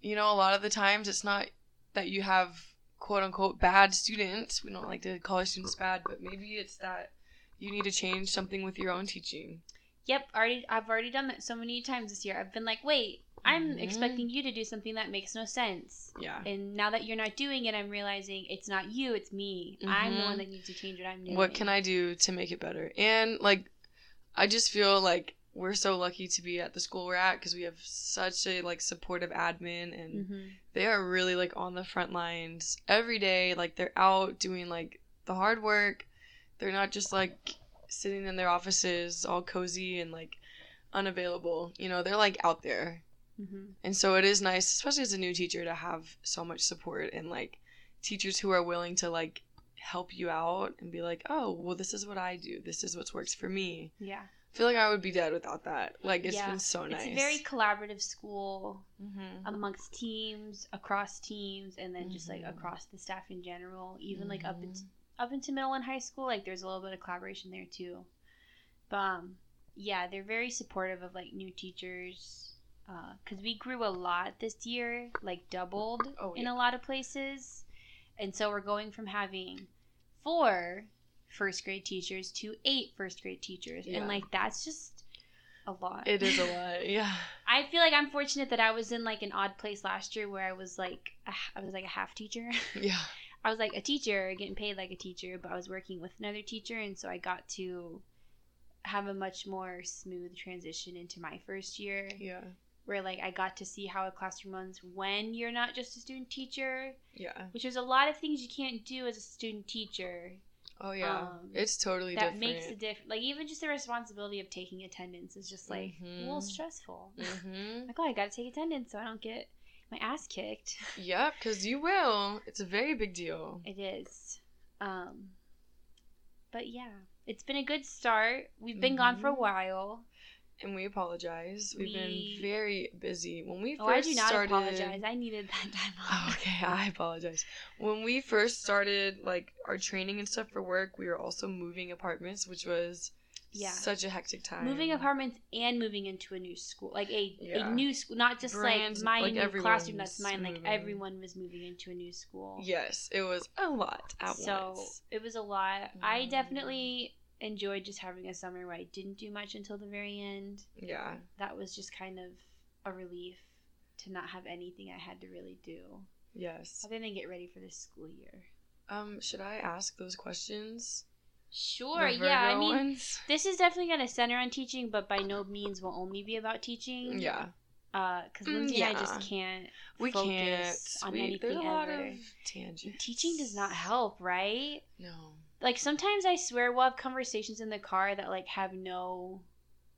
You know, a lot of the times it's not that you have quote unquote bad students. We don't like to call our students bad, but maybe it's that you need to change something with your own teaching. Yep, already. I've already done that so many times this year. I've been like, wait, I'm Mhm. expecting you to do something that makes no sense. Yeah. And now that you're not doing it, I'm realizing it's not you, it's me. I'm the Mhm. one that needs to change what I'm doing. What can I do to make it better? And like, I just feel like we're so lucky to be at the school we're at because we have such a like supportive admin and hmm they are really like on the front lines every day. Like they're out doing like the hard work. They're not just like sitting in their offices all cozy and like unavailable. You know, they're like out there. hmm And so it is nice, especially as a new teacher, to have so much support and like teachers who are willing to like help you out and be like, oh, well, this is what I do. This is what works for me. Yeah. I feel like I would be dead without that. Like it's Yeah. been so nice. It's a very collaborative school Mhm. amongst teams, across teams, and then just like Mhm. across the staff in general. Even like up Mhm. into up into middle and high school, like there's a little bit of collaboration there too. But um, yeah, they're very supportive of like new teachers. Because we grew a lot this year, like doubled Oh, in a lot of places. And so we're going from having four first grade teachers to eight first grade teachers. Yeah. And like that's just a lot. It is a lot. Yeah. I feel like I'm fortunate that I was in like an odd place last year where I was like a, I was like a half teacher. Yeah. I was like a teacher, getting paid like a teacher, but I was working with another teacher, and so I got to have a much more smooth transition into my first year, Yeah. where like I got to see how a classroom runs when you're not just a student teacher, Yeah. which is a lot of things you can't do as a student teacher. Oh yeah. Um, it's totally that different. makes a difference. Like even just the responsibility of taking attendance is just like a little Mhm. stressful. Mhm. like, oh, I got to take attendance so I don't get my ass kicked. Yep, because you will. It's a very big deal. It is. Um, but yeah, it's been a good start. We've been gone for a Mhm. while. And we apologize. We've We- been very busy. When we first Oh, I do not started, apologize. I needed that time Oh, okay, I apologize. When we first started like our training and stuff for work, we were also moving apartments, which was Yeah. such a hectic time. Moving apartments and moving into a new school, like a, Yeah. a new school, not just Brand- like my like new classroom. That's mine. Like everyone was moving into a new school. Yes, it was a lot at so once. it was a lot. I Mm. definitely enjoyed just having a summer where I didn't do much until the very end. Yeah. That was just kind of a relief to not have anything I had to really do Yes. other than get ready for this school year. Um, should I ask those questions? Sure, yeah. I mean, ones? this is definitely going to center on teaching, but by no means will only be about teaching. Yeah. Because Mm, Lindsay and I just can't We focus can't. on we, anything there's a lot ever. of tangents. Teaching does not help, right? No. Like sometimes I swear we'll have conversations in the car that like have no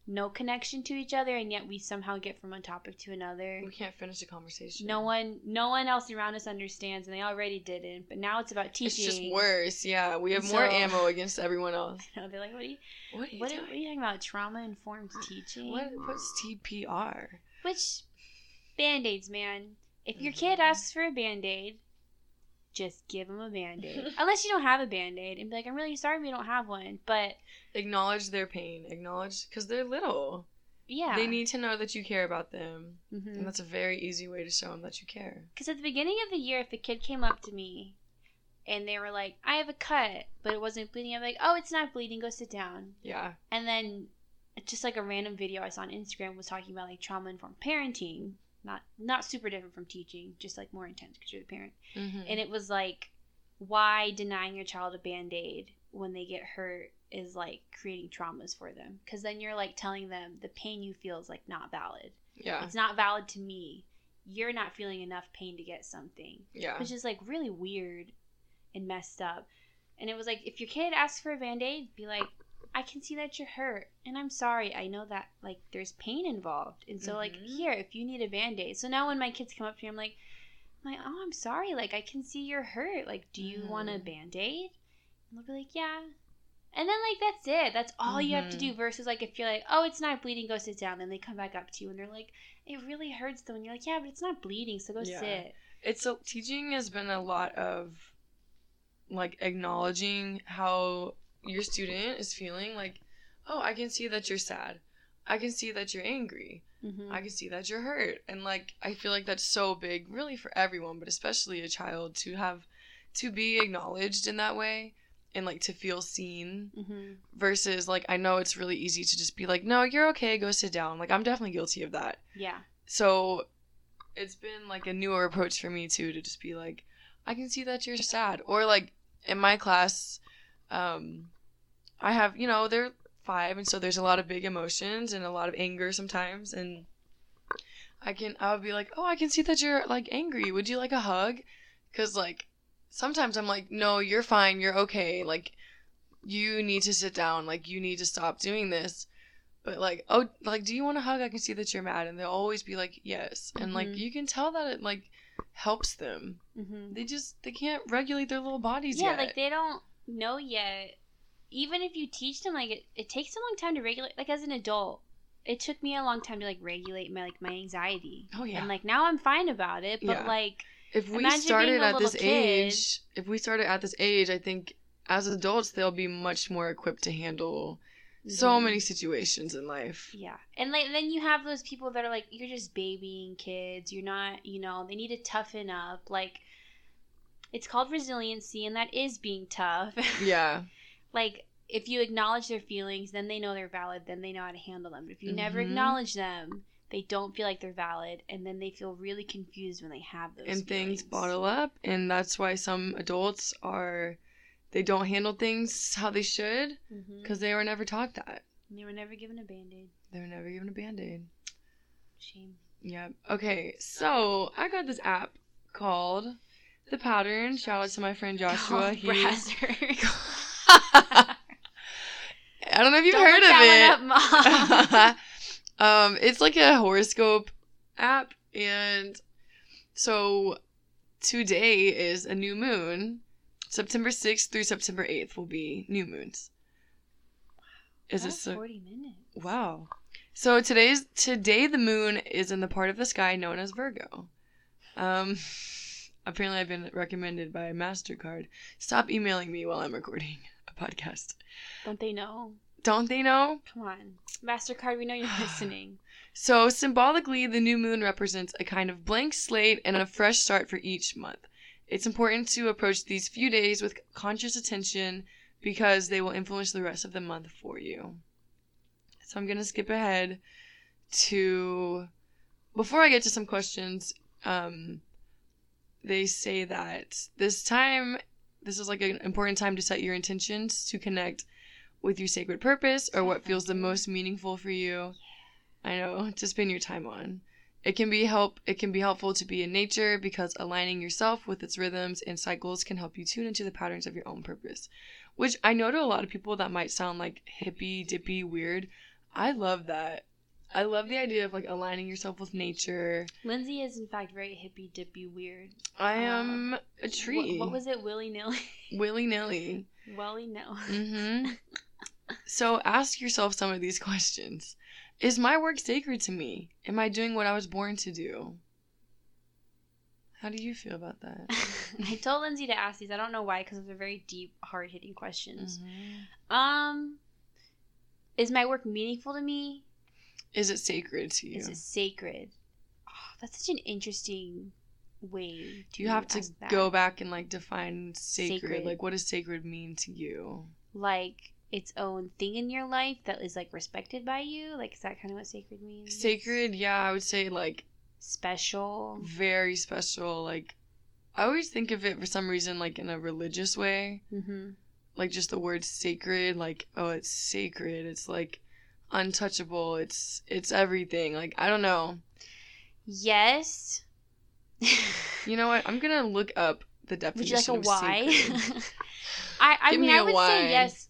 no connection to each other and yet we somehow get from one topic to another. We can't finish a conversation. No one no one else around us understands and they already didn't, but now it's about teaching. It's just worse. Yeah, we have more ammo against everyone else. I know, they're like, what are you What are you what are, what are you talking about? Trauma informed teaching? What, what's TPR? Which band aids, man. If your Mhm. kid asks for a band aid, just give them a band aid. Unless you don't have a band aid and be like, I'm really sorry we don't have one. But Acknowledge their pain. Acknowledge because they're little. yeah. They need to know that you care about them, Mhm. and that's a very easy way to show them that you care. Because at the beginning of the year, if a kid came up to me and they were like, I have a cut, but it wasn't bleeding, I'm like, oh, it's not bleeding, go sit down. Yeah. And then just like a random video I saw on Instagram was talking about like trauma informed parenting. Not not super different from teaching, just like more intense because you're the parent. Mm-hmm. And it was like, why denying your child a band aid when they get hurt is like creating traumas for them? Because then you're like telling them the pain you feel is like not valid. yeah. It's not valid to me. You're not feeling enough pain to get something Yeah. which is like really weird and messed up. And it was like, if your kid asks for a band aid, be like, I can see that you're hurt, and I'm sorry. I know that like there's pain involved, and so like Mhm. here, if you need a band aid. So now when my kids come up to me, I'm like, like, oh, I'm sorry. Like I can see you're hurt. Like, do you want a Mhm. band aid? And they'll be like, yeah. And then like that's it. That's all you have to do. Versus like if you're like, oh, it's not bleeding, go sit down. Then they come back up to you and they're like, it really hurts though. And you're like, yeah, but it's not bleeding, so go Yeah. sit. it's a teaching has been a lot of like acknowledging how your student is feeling like oh i can see that you're sad. I can see that you're angry. Mm-hmm. i can see that you're hurt. And like i feel like that's so big really for everyone but especially a child to have to be acknowledged in that way and like to feel seen mm-hmm. versus like i know it's really easy to just be like no you're okay go sit down. Like i'm definitely guilty of that. Yeah. so it's been like a newer approach for me too to just be like i can see that you're sad. Or like in my class um i have you know they're five and so there's a lot of big emotions and a lot of anger sometimes and i can i would be like oh i can see that you're like angry. Would you like a hug? Because like sometimes i'm like no you're fine. You're okay. Like you need to sit down. Like you need to stop doing this. But like oh like do you want a hug? I can see that you're mad. And they'll always be like yes. And like Mhm. you can tell that it like helps them. Mm-hmm. they just they can't regulate their little bodies Yeah, yet. like they don't know yet even if you teach them, like it, it takes a long time to regulate. Like as an adult, it took me a long time to like regulate my like my anxiety. Oh yeah. And like now I'm fine about it, but Yeah. like if we started at this kid. age, if we started at this age, I think as adults they'll be much more equipped to handle so Mhm. many situations in life. Yeah. And like then you have those people that are like you're just babying kids. You're not, you know, they need to toughen up. Like it's called resiliency and that is being tough. Yeah. like if you acknowledge their feelings, then they know they're valid, then they know how to handle them. But if you never Mhm. acknowledge them, they don't feel like they're valid and then they feel really confused when they have those and things bottle up and that's why some adults are they don't handle things how they should because they were never taught that. And they were never given a band-aid. They were never given a band-aid. Shame. Yep. Okay, so I got this app called The Pattern. Shout out to my friend Joshua. Oh, he. I don't know if you've Don't heard that of one up, um, it's like a horoscope app, and so today is a new moon. September sixth through September eighth will be new moons. Is it That's so? 40 minutes. Wow. So today's today the moon is in the part of the sky known as Virgo. Um apparently I've been recommended by Mastercard. Stop emailing me while I'm recording podcast. Don't they know? Don't they know? Come on. MasterCard, we know you're listening. So symbolically the new moon represents a kind of blank slate and a fresh start for each month. It's important to approach these few days with conscious attention because they will influence the rest of the month for you. So I'm going to skip ahead to before I get to some questions, um they say that this time this is like an important time to set your intentions to connect with your sacred purpose or what feels the most meaningful for you. I know, to spend your time on. It can be help it can be helpful to be in nature because aligning yourself with its rhythms and cycles can help you tune into the patterns of your own purpose. Which I know to a lot of people that might sound like hippy dippy weird. I love that. I love the idea of like aligning yourself with nature. Lindsay is, in fact, very hippy dippy weird. I Uh, am a tree. What, what was it? Willy nilly? willy nilly. Welly no. Mm-hmm. so ask yourself some of these questions. Is my work sacred to me? Am I doing what I was born to do? How do you feel about that? I told Lindsay to ask these. I don't know why, because they're very deep, hard hitting questions. Mhm. Um, is my work meaningful to me? Is it sacred to you? Is it sacred? Oh, that's such an interesting way Do you have to that. go back and like define sacred. Sacred. Like, what does sacred mean to you? like its own thing in your life that is like respected by you. Like, is that kind of what sacred means? Sacred, yeah, I would say like special. very special. Like, I always think of it for some reason like in a religious way. Mm-hmm. like just the word sacred like oh it's sacred it's like untouchable it's it's everything like i don't know Yes. you know what i'm gonna look up the Would you definition like a of why? I I Give mean me I would why. say yes.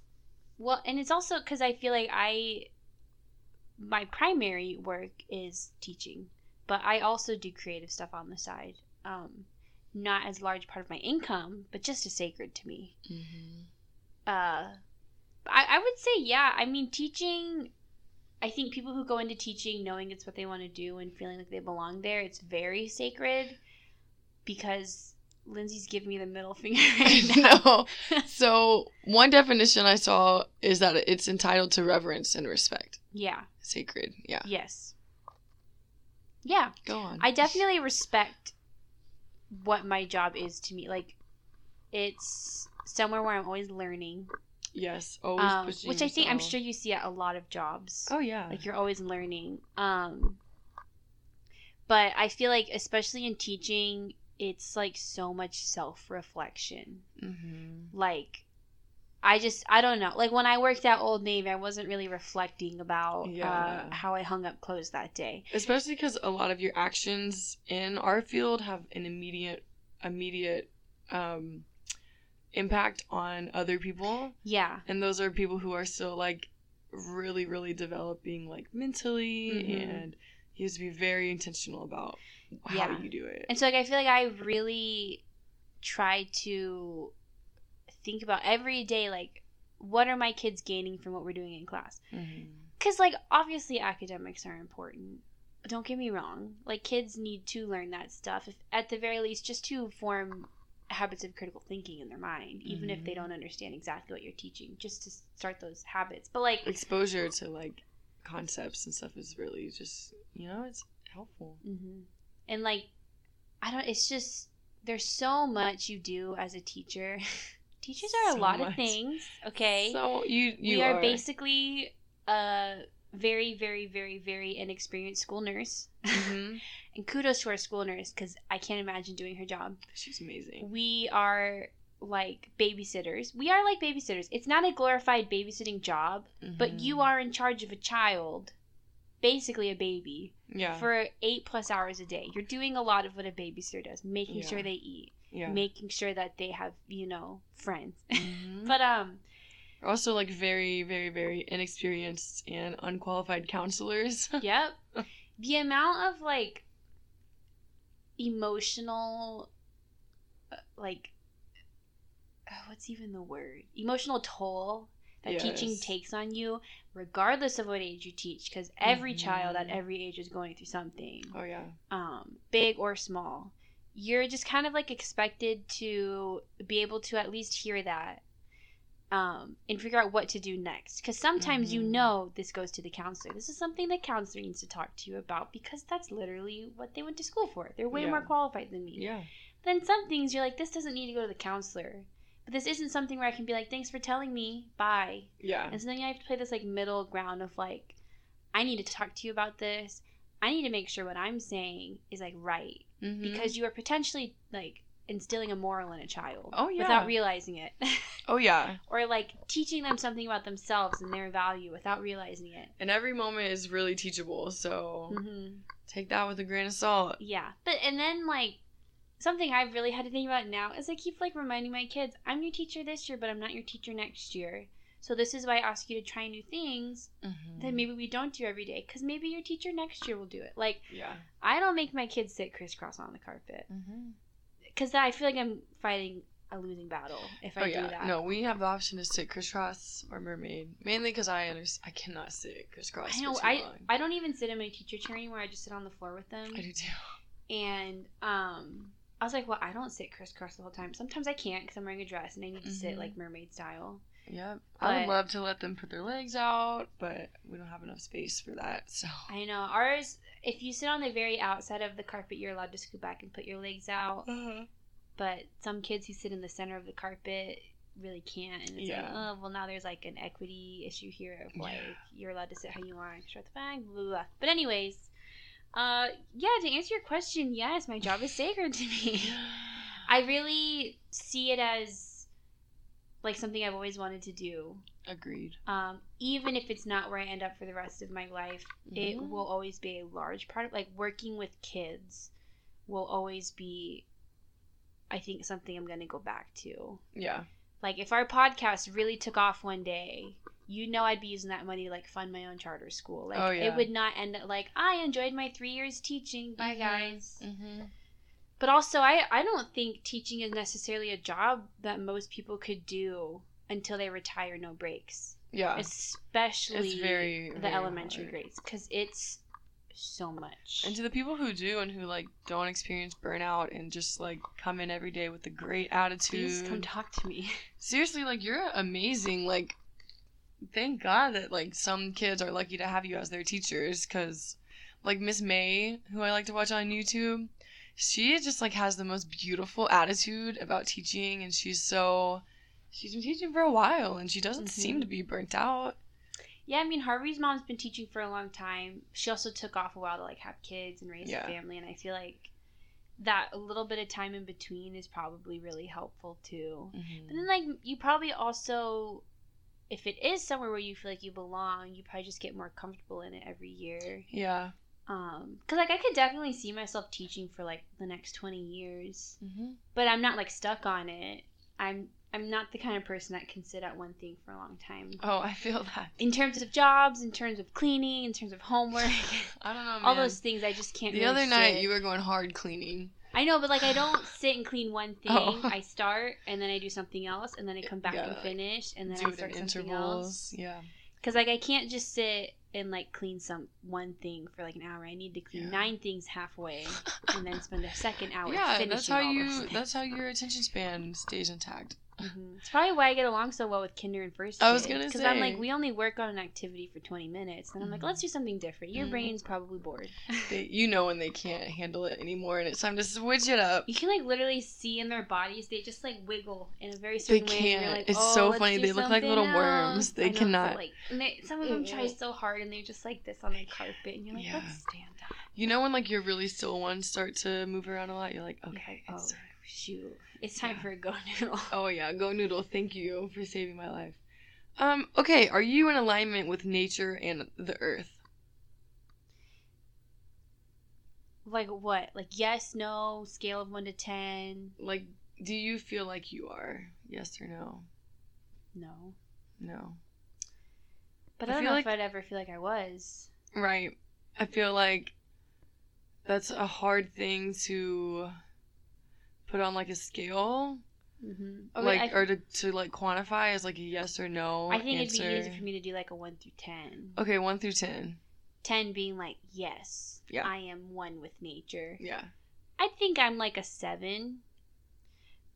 Well, and it's also because I feel like I my primary work is teaching, but I also do creative stuff on the side. Um, not as large part of my income, but just as sacred to me. Mm-hmm. Uh, I I would say yeah. I mean teaching. I think people who go into teaching knowing it's what they want to do and feeling like they belong there, it's very sacred because Lindsay's giving me the middle finger right now. no so one definition i saw is that it's entitled to reverence and respect Yeah. sacred yeah Yes. Yeah. go on I definitely respect what my job is to me. Like, it's somewhere where I'm always learning, yes always um, which I think I'm sure you see at a lot of jobs. oh yeah Like you're always learning. Um, but I feel like, especially in teaching, it's like so much self reflection. hmm Like, I just I don't know. Like when I worked at Old Navy, I wasn't really reflecting about Yeah. uh, how I hung up clothes that day. especially because a lot of your actions in our field have an immediate immediate um impact on other people Yeah. and those are people who are still like really really developing like mentally Mhm. and you have to be very intentional about how Yeah. you do it And so like I feel like I really try to think about every day like what are my kids gaining from what we're doing in class? Mhm. Because, like, obviously academics are important. Don't get me wrong. Like, kids need to learn that stuff, if, at the very least, just to form habits of critical thinking in their mind, even if they Mhm. don't understand exactly what you're teaching, just to start those habits. But, like, Exposure to like concepts and stuff is really just you know it's helpful. hmm And like, I don't. It's just there's so much you do as a teacher. Teachers are So a lot much. of things. Okay, So you you we are, basically a very, very, very, very inexperienced school nurse. Mhm. and kudos to our school nurse because I can't imagine doing her job. She's amazing. We are like babysitters. We are like babysitters. It's not a glorified babysitting job, but you Mhm. are in charge of a child, basically a baby yeah for eight plus hours a day. You're doing a lot of what a babysitter does, making Yeah. sure they eat, yeah. making sure that they have, you know, friends. Mhm. but um, also like very very very inexperienced and unqualified counselors. yep. The amount of like emotional, uh, like, uh, what's even the word? Emotional toll that teaching takes on you, regardless of what age you teach, because every child at Mhm. every age is going through something. oh yeah. um, big or small, you're just kind of like expected to be able to at least hear that um, and figure out what to do next. Because sometimes you Mhm. know this goes to the counselor. This is something the counselor needs to talk to you about because that's literally what they went to school for. They're way Yeah. more qualified than me. Yeah. Then some things you're like, this doesn't need to go to the counselor. But this isn't something where I can be like, thanks for telling me. Bye. Yeah. And so then you have to play this like middle ground of like, I need to talk to you about this. I need to make sure what I'm saying is like right Mhm. because you are potentially like instilling a moral in a child Oh, yeah. without realizing it, oh yeah. or like teaching them something about themselves and their value without realizing it. And every moment is really teachable. So hmm take that with a grain of salt. Yeah, but and then like something I've really had to think about now is I keep like reminding my kids, I'm your teacher this year, but I'm not your teacher next year. So this is why I ask you to try new things Mhm. that maybe we don't do every day, because maybe your teacher next year will do it. Like Yeah. I don't make my kids sit crisscross on the carpet Mm-hmm. Because I feel like I'm fighting a losing battle if I Oh do yeah. that. No, we have the option to sit crisscross or mermaid. Mainly because I under- I cannot sit crisscross I know. I long. I don't even sit in my teacher chair anymore. I just sit on the floor with them. I do too. And um, I was like, well, I don't sit crisscross the whole time. Sometimes I can't because I'm wearing a dress and I need to sit Mhm. like mermaid style. Yep. I would love to let them put their legs out, but we don't have enough space for that. So I know ours. If you sit on the very outside of the carpet, you're allowed to scoot back and put your legs out. But some kids who sit in the center of the carpet really can't. And it's like, oh, well, now there's like an equity issue here of like Yeah. you're allowed to sit how you want, extra the back, blah, blah, blah. But anyways, uh, yeah. To answer your question, yes, my job is sacred to me. I really see it as like something I've always wanted to do. Agreed. Um, even if it's not where I end up for the rest of my life, it Mhm. will always be a large part of like working with kids will always be I think something I'm gonna go back to. Yeah. Like if our podcast really took off one day, you know I'd be using that money to like fund my own charter school. Like Oh, yeah. it would not end up like I enjoyed my three years teaching. Bye Mhm. guys. Mm-hmm. But also, I, I don't think teaching is necessarily a job that most people could do until they retire no breaks. Yeah. Especially It's very, the very elementary hard. grades because it's so much. And to the people who do and who like don't experience burnout and just like come in every day with a great attitude. Please come talk to me. Seriously, like you're amazing. Like, thank God that like some kids are lucky to have you as their teachers. Cause, like Miss May, who I like to watch on YouTube, she just like has the most beautiful attitude about teaching, and she's so. She's been teaching for a while, and she doesn't seem Mhm. to be burnt out. Yeah, I mean Harvey's mom's been teaching for a long time. She also took off a while to like have kids and raise Yeah. a family, and I feel like that a little bit of time in between is probably really helpful too. But then, like, you probably also, if it is somewhere where you feel like you belong, you probably just get more comfortable in it every year. Yeah. Um, cause like I could definitely see myself teaching for like the next twenty years, Mm-hmm. but I'm not like stuck on it. I'm I'm not the kind of person that can sit at one thing for a long time. Oh, I feel that. In terms of jobs, in terms of cleaning, in terms of homework, I don't know, man. all those things, I just can't. The really other night, sit. you were going hard cleaning. I know, but like I don't sit and clean one thing. Oh. I start and then I do something else, and then I come back Yeah, and finish, and then Do I start in something intervals. else. Yeah. Because like I can't just sit and like clean some one thing for like an hour. I need to clean Yeah. nine things halfway, and then spend a second hour. yeah, finishing that's how you. That's how your attention span stays intact. Mhm. It's probably why I get along so well with kinder and first. I was gonna say because I'm like we only work on an activity for 20 minutes, and I'm like Mhm. let's do something different. Your Mhm. brain's probably bored. They, you know when they can't handle it anymore, and it's time to switch it up. You can like literally see in their bodies they just like wiggle in a very They certain way. They can't. like, It's "Oh, so funny. They look like little worms. They know, but, cannot- like, and they, some of them try so hard and they're just like this on the carpet, and you're like, Yeah. let's stand up. You know when like your really still ones start to move around a lot. You're like, okay, Oh it's time. Shoot, it's time Yeah. for a go noodle. Oh yeah, GoNoodle. Thank you for saving my life. Um, okay, are you in alignment with nature and the earth? Like what? Like yes, no, scale of one to ten. Like, do you feel like you are? Yes or no? No, No. but I I, don't feel know like- if I'd ever feel like I was. Right. I feel like that's a hard thing to put on like a scale, Mm-hmm. like I, or to, to like quantify as like a yes or no I think answer. it'd be easy for me to do like a one through ten. Okay, one through ten. 10 being like, yes, Yeah. I am one with nature. Yeah. I think I'm like a 7.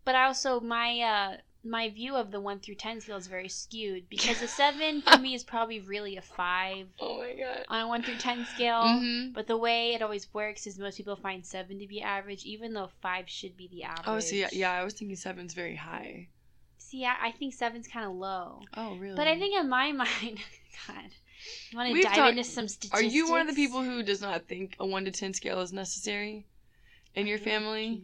But I also, my, uh, my view of the 1 through 10 scale is very skewed because a 7 for me is probably really a 5 Oh my god. on a 1 through 10 scale. Mm-hmm. But the way it always works is most people find 7 to be average, even though 5 should be the average. Oh, see, yeah, I was thinking seven's very high. See, I, I think 7's kind of low. Oh, really? But I think in my mind, God, you want to dive talked- into some statistics? Are you one of the people who does not think a one to ten scale is necessary in your family?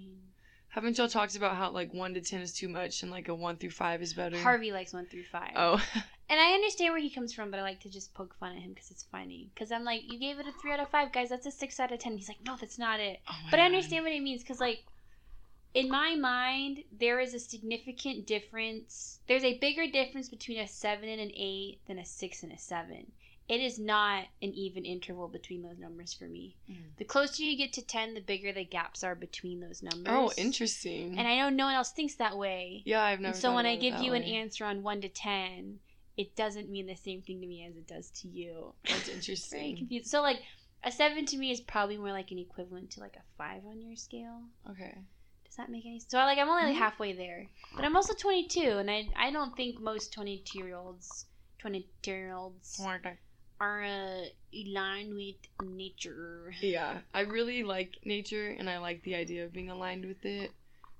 Haven't y'all talked about how like one to ten is too much and like a one through five is better? Harvey likes one through five. Oh, And I understand where he comes from, but I like to just poke fun at him because it's funny. Because I'm like, you gave it a three out of five, guys. That's a six out of ten. He's like, no, that's not it. Oh But I understand what it means because, like, in my mind, there is a significant difference. There's a bigger difference between a seven and an eight than a six and a seven. It is not an even interval between those numbers for me. Mm. The closer you get to ten, the bigger the gaps are between those numbers. Oh, interesting. And I know no one else thinks that way. yeah, I've never. And so when I give you an answer on one to ten, it doesn't mean the same thing to me as it does to you. that's interesting. Very confused. So like a seven to me is probably more like an equivalent to like a five on your scale. Okay. Does that make any sense? So like I'm only like Mhm. halfway there, but I'm also 22, and I I don't think most 22 year olds 22 year olds are uh, aligned with nature. Yeah, I really like nature and I like the idea of being aligned with it.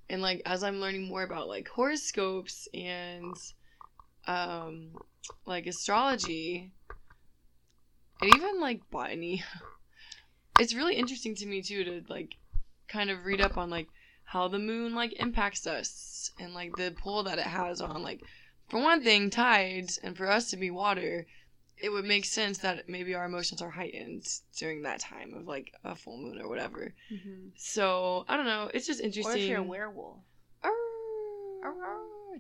And like as I'm learning more about like horoscopes and um like astrology and even like botany. It's really interesting to me too to like kind of read up on like how the moon like impacts us and like the pull that it has on like for one thing tides and for us to be water it would make sense that maybe our emotions are heightened during that time of like a full moon or whatever. Mm-hmm. So I don't know. It's just interesting. Or if you're a werewolf.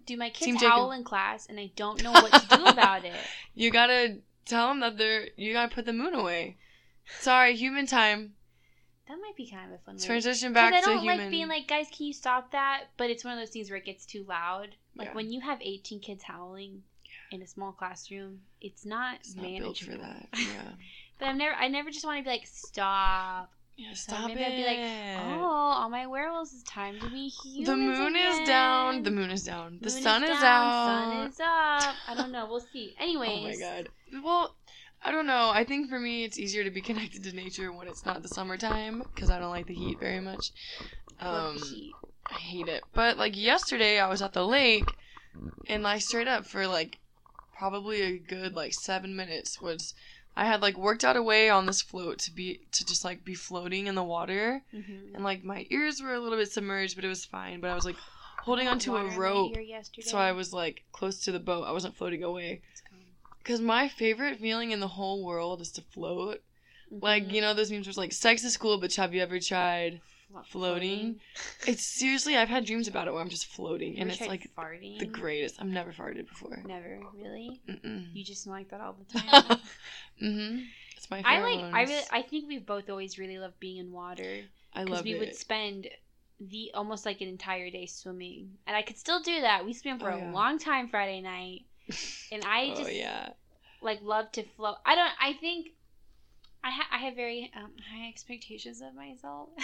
Do my kids Team Jacob. howl in class, and I don't know what to do about it. You gotta tell them that they're. You gotta put the moon away. Sorry, human time. That might be kind of a fun way. to- Transition Because back I to don't human. like being like, guys, can you stop that? But it's one of those things where it gets too loud. Like Yeah. when you have 18 kids howling in a small classroom, it's not it's not built for that. Yeah. but I'm never, I never just want to be like, stop. Yeah. So Stop maybe it. I'd be like, oh, all my werewolves, it's time to be humans. the moon is down. The moon is down. The Moon sun is, down, out. Sun is up. I don't know. We'll see. Anyways. Oh my god. Well, I don't know. I think for me, it's easier to be connected to nature when it's not the summertime because I don't like the heat very much. Um. I hate it. But like yesterday, I was at the lake, and like straight up for like probably a good like seven minutes was I had like worked out a way on this float to be to just like be floating in the water, Mhm. and like my ears were a little bit submerged, but it was fine. But I was like holding onto a rope, so I was like close to the boat. I wasn't floating away. Cause my favorite feeling in the whole world is to float. Like Mhm. you know those memes where it's like sex is cool, but have you ever tried? Flo- floating. It's seriously, I've had dreams about it where I'm just floating, and ever it's like farting. the greatest. I've never farted before. Never really. Mm-mm. You just like that all the time. mm-hmm. It's my I like. I really. I think we've both always really loved being in water I because love we it. would spend the almost like an entire day swimming, and I could still do that. We swam for Oh, a yeah. long time Friday night, and I oh just yeah. like love to float. I don't. I think I ha- I have very um, high expectations of myself.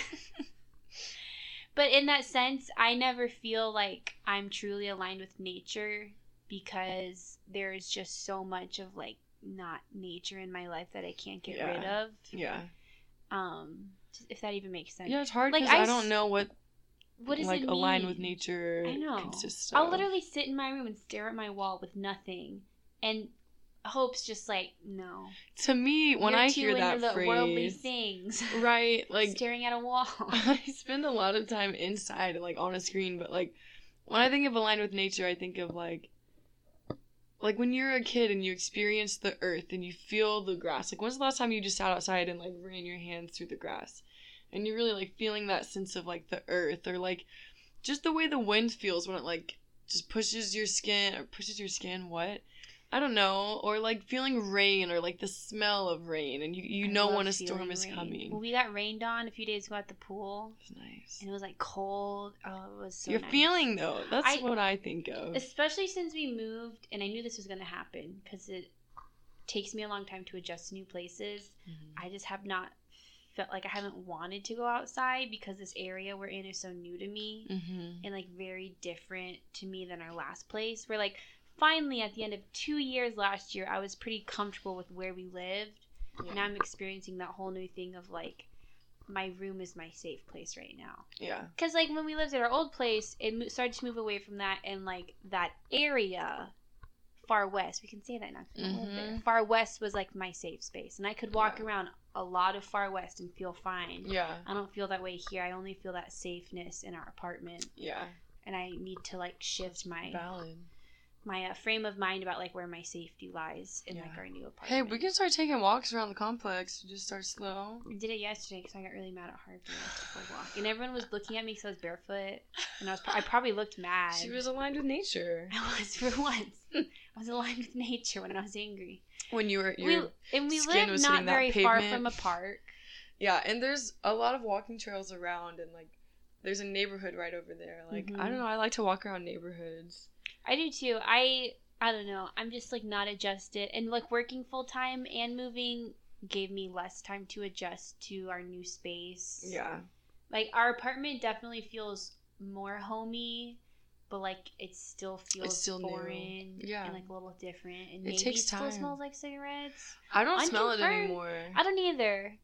but in that sense, I never feel like I'm truly aligned with nature because there's just so much of like not nature in my life that I can't get rid of. Yeah. Um, if that even makes sense. Yeah, it's hard Like, because I I, s- don't know what What does like it align with nature I know. I'll literally sit in my room and stare at my wall with nothing, and hope's just like no. To me, when You're I hear that the phrase, worldly things, right? Like staring at a wall. I spend a lot of time inside, like on a screen, but like when I think of aligned with nature, I think of like like when you're a kid and you experience the earth and you feel the grass. Like when's the last time you just sat outside and like ran your hands through the grass? And you're really like feeling that sense of like the earth or like just the way the wind feels when it like just pushes your skin or pushes your skin what? I don't know, or like feeling rain or like the smell of rain and you you I know when a storm is rain. coming. Well, we got rained on a few days ago at the pool, It's nice. and it was like cold. Oh, it was so Your nice. feeling though, that's I- what I think of. especially since we moved, and I knew this was going to happen because it takes me a long time to adjust to new places. Mhm. I just have not felt like I haven't wanted to go outside because this area we're in is so new to me Mhm. and like very different to me than our last place. We're like finally at the end of two years last year, I was pretty comfortable with where we lived. Yeah. Now I'm experiencing that whole new thing of like my room is my safe place right now. yeah. Because like when we lived at our old place, it started to move away from that, and like that area, far west, we can say that now. we don't live there. Mhm. Far west was like my safe space, and I could walk Yeah. around a lot of far west and feel fine. Yeah. I don't feel that way here. I only feel that safeness in our apartment, Yeah. and I need to like shift my Valid. My uh, frame of mind about like where my safety lies in like our new apartment. Hey, we can start taking walks around the complex. Just start slow. I did it yesterday because I got really mad at Harvey for a walk, and everyone was looking at me because I was barefoot, and I was I probably looked mad. She was aligned with nature. I was for once. I was aligned with nature when I was angry. When you were, We and we skin live was not very far from a park. yeah, and there's a lot of walking trails around, and like, there's a neighborhood right over there. Like, I Mhm. don't know. I like to walk around neighborhoods. I do too. I I don't know. I'm just like not adjusted, and like working full time and moving gave me less time to adjust to our new space. Yeah. Like our apartment definitely feels more homey, but like it still feels still new. foreign Yeah. and like a little different. And It maybe takes it still smells like cigarettes. I don't smell it Unconfirmed. anymore. I don't either,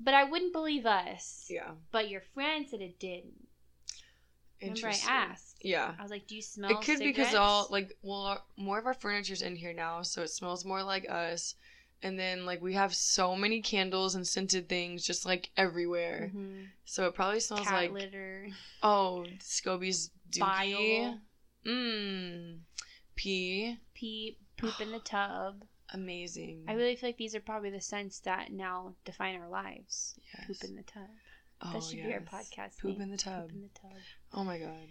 but I wouldn't believe us. Yeah. But your friend said it didn't. Remember, I asked. Yeah. I was like, "Do you smell?" It could be because all like well our, more of our furniture's in here now, so it smells more like us. And then like we have so many candles and scented things just like everywhere, Mhm. so it probably smells cat like litter, oh Scoby's dookie. Mmm, pee, pee, poop in the tub. amazing. I really feel like these are probably the scents that now define our lives. yes. Poop in the tub. oh, that should be our podcast. Poop name. in the tub. Poop in the tub. Oh my god.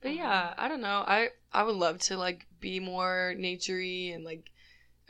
But Um, yeah, I don't know. I I would love to like be more naturey and like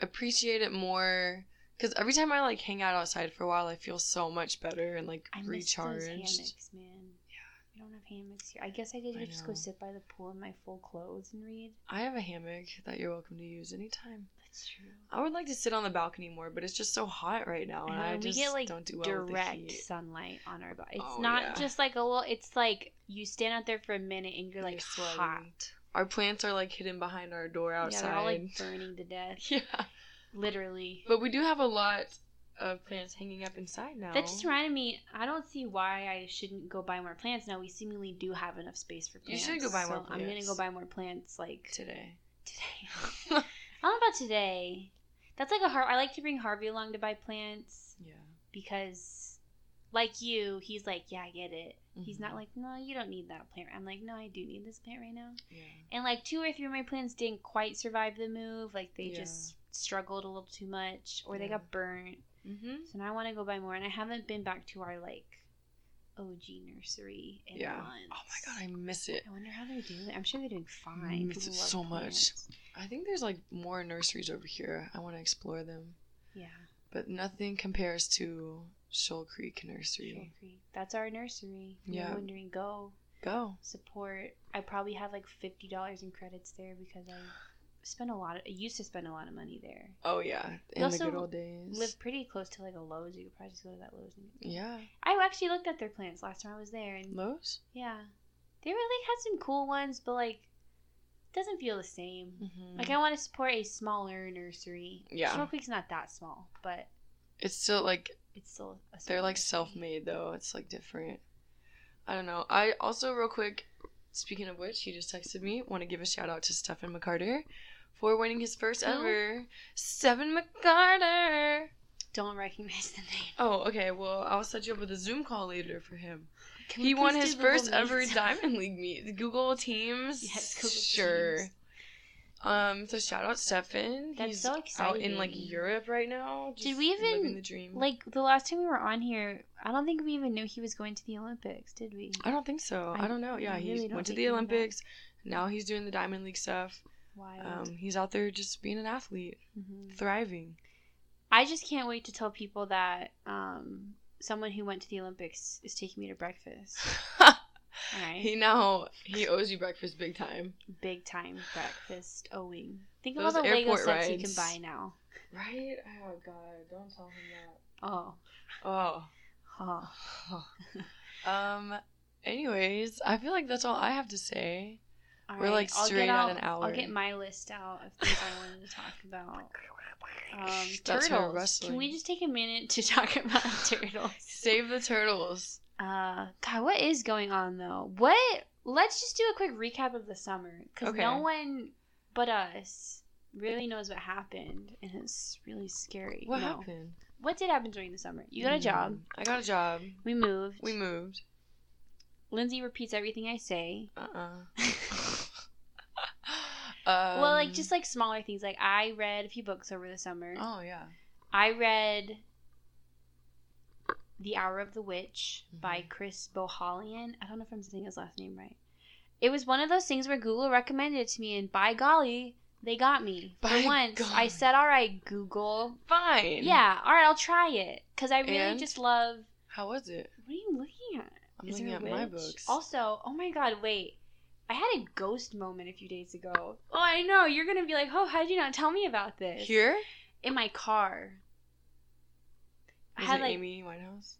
appreciate it more. Cause every time I like hang out outside for a while, I feel so much better and like I miss recharged. those hammocks, man. Yeah. We don't have hammocks here. I guess I could I just know. go sit by the pool in my full clothes and read. I have a hammock that you're welcome to use anytime. True. I would like to sit on the balcony more, but it's just so hot right now, and I just get, like, don't do well with the Direct sunlight on our body. It's Oh, not yeah. just like a little. It's like you stand out there for a minute and you're like sweating. hot. Our plants are like hidden behind our door Yeah, outside. they're all like burning to death. yeah, Literally. but we do have a lot of plants hanging up inside now. That just reminded me. I don't see why I shouldn't go buy more plants now. We seemingly do have enough space for plants. You should go buy more so I'm gonna go buy more plants like today. today. I don't know about today. That's like a hard. I like to bring Harvey along to buy plants Yeah. because, like you, he's like, yeah, I get it. He's Mhm. not like, no, you don't need that plant. I'm like, no, I do need this plant right now. Yeah. And like two or three of my plants didn't quite survive the move. Like they Yeah. just struggled a little too much, or they got burnt. Mm-hmm. So now I want to go buy more, and I haven't been back to our like OG nursery in Yeah. months. Oh my god, I miss it. I wonder how they're doing. I'm sure they're doing I fine. Mm, miss it so much. I think there's like more nurseries over here. I want to explore them, Yeah, but nothing compares to Shoal Creek Nursery. Shoal Creek. That's our nursery. If Yeah. You're wondering, go. Go. support. I probably have like fifty dollars in credits there because I spent a lot. Of, used to spend a lot of money there. Oh yeah, in the good old days. Live pretty close to like a Lowe's. You could probably just go to that Lowe's. Yeah, I actually looked at their plants last time I was there, and Lowe's. yeah, they really had some cool ones, but like, doesn't feel the same. Mm-hmm. Like I want to support a smaller nursery. Yeah. Shoal Creek's not that small, but it's still like it's still. A they're like self-made though. It's like different. I don't know. I also real quick. Speaking of which, he just texted me. Want to give a shout out to Stefan McCarter for winning his first ever Seven McCarter. Don't recognize the name. Oh, okay. Well, I'll set you up with a Zoom call later for him. Can he won his first ever Meets? Diamond League meet. Google Teams. Yes, Google sure. Teams. Um. So shout out Stefan. That's He's so out in like. Europe right now. Did we even, the dream? Like the last time we were on here, I don't think we even knew he was going to the Olympics, did we? I don't think so. I, I- don't know. Yeah, I he really went to the we knew that. Olympics. Now he's doing the Diamond League stuff. Wild. Um, he's out there just being an athlete, Mhm. thriving. I just can't wait to tell people that um, someone who went to the Olympics is taking me to breakfast. All right, he now he owes you breakfast big time, big time breakfast owing. Think of Those all the Lego airport sets you can buy now. right? Oh God, don't tell him Oh, that. Oh. oh. um. Anyways, I feel like that's all I have to say. All We're, like, I'll straight get at out- an hour. I'll get my list out of things I wanted to talk about. Um, That's her turtles. wrestling. Can we just take a minute to talk about turtles? Save the turtles. Uh, God, what is going on though? What? Let's just do a quick recap of the summer because Okay. no one but us really knows what happened, and it's really scary. What No. happened? What did happen during the summer? You got a job. Mm, I got a job. We moved. We moved. Lindsay repeats everything I say. Uh uh um, well, like just like smaller things. Like I read a few books over the summer. Oh yeah. I read The Hour of the Witch by Mhm. Chris Bohjalian. I don't know if I'm saying his last name right. It was one of those things where Google recommended it to me, and by golly, they got me. By For once, I said, "All right, Google, Fine. yeah, all right, I'll try it," because I really And? just love. How was it? What are you looking? I'm Is looking at my books. Also, oh my god, wait. I had a ghost moment a few days ago. Oh, I know. You're gonna be like, "Oh, how did you not tell me about this?" Here? in my car. I Was had it like Amy Winehouse?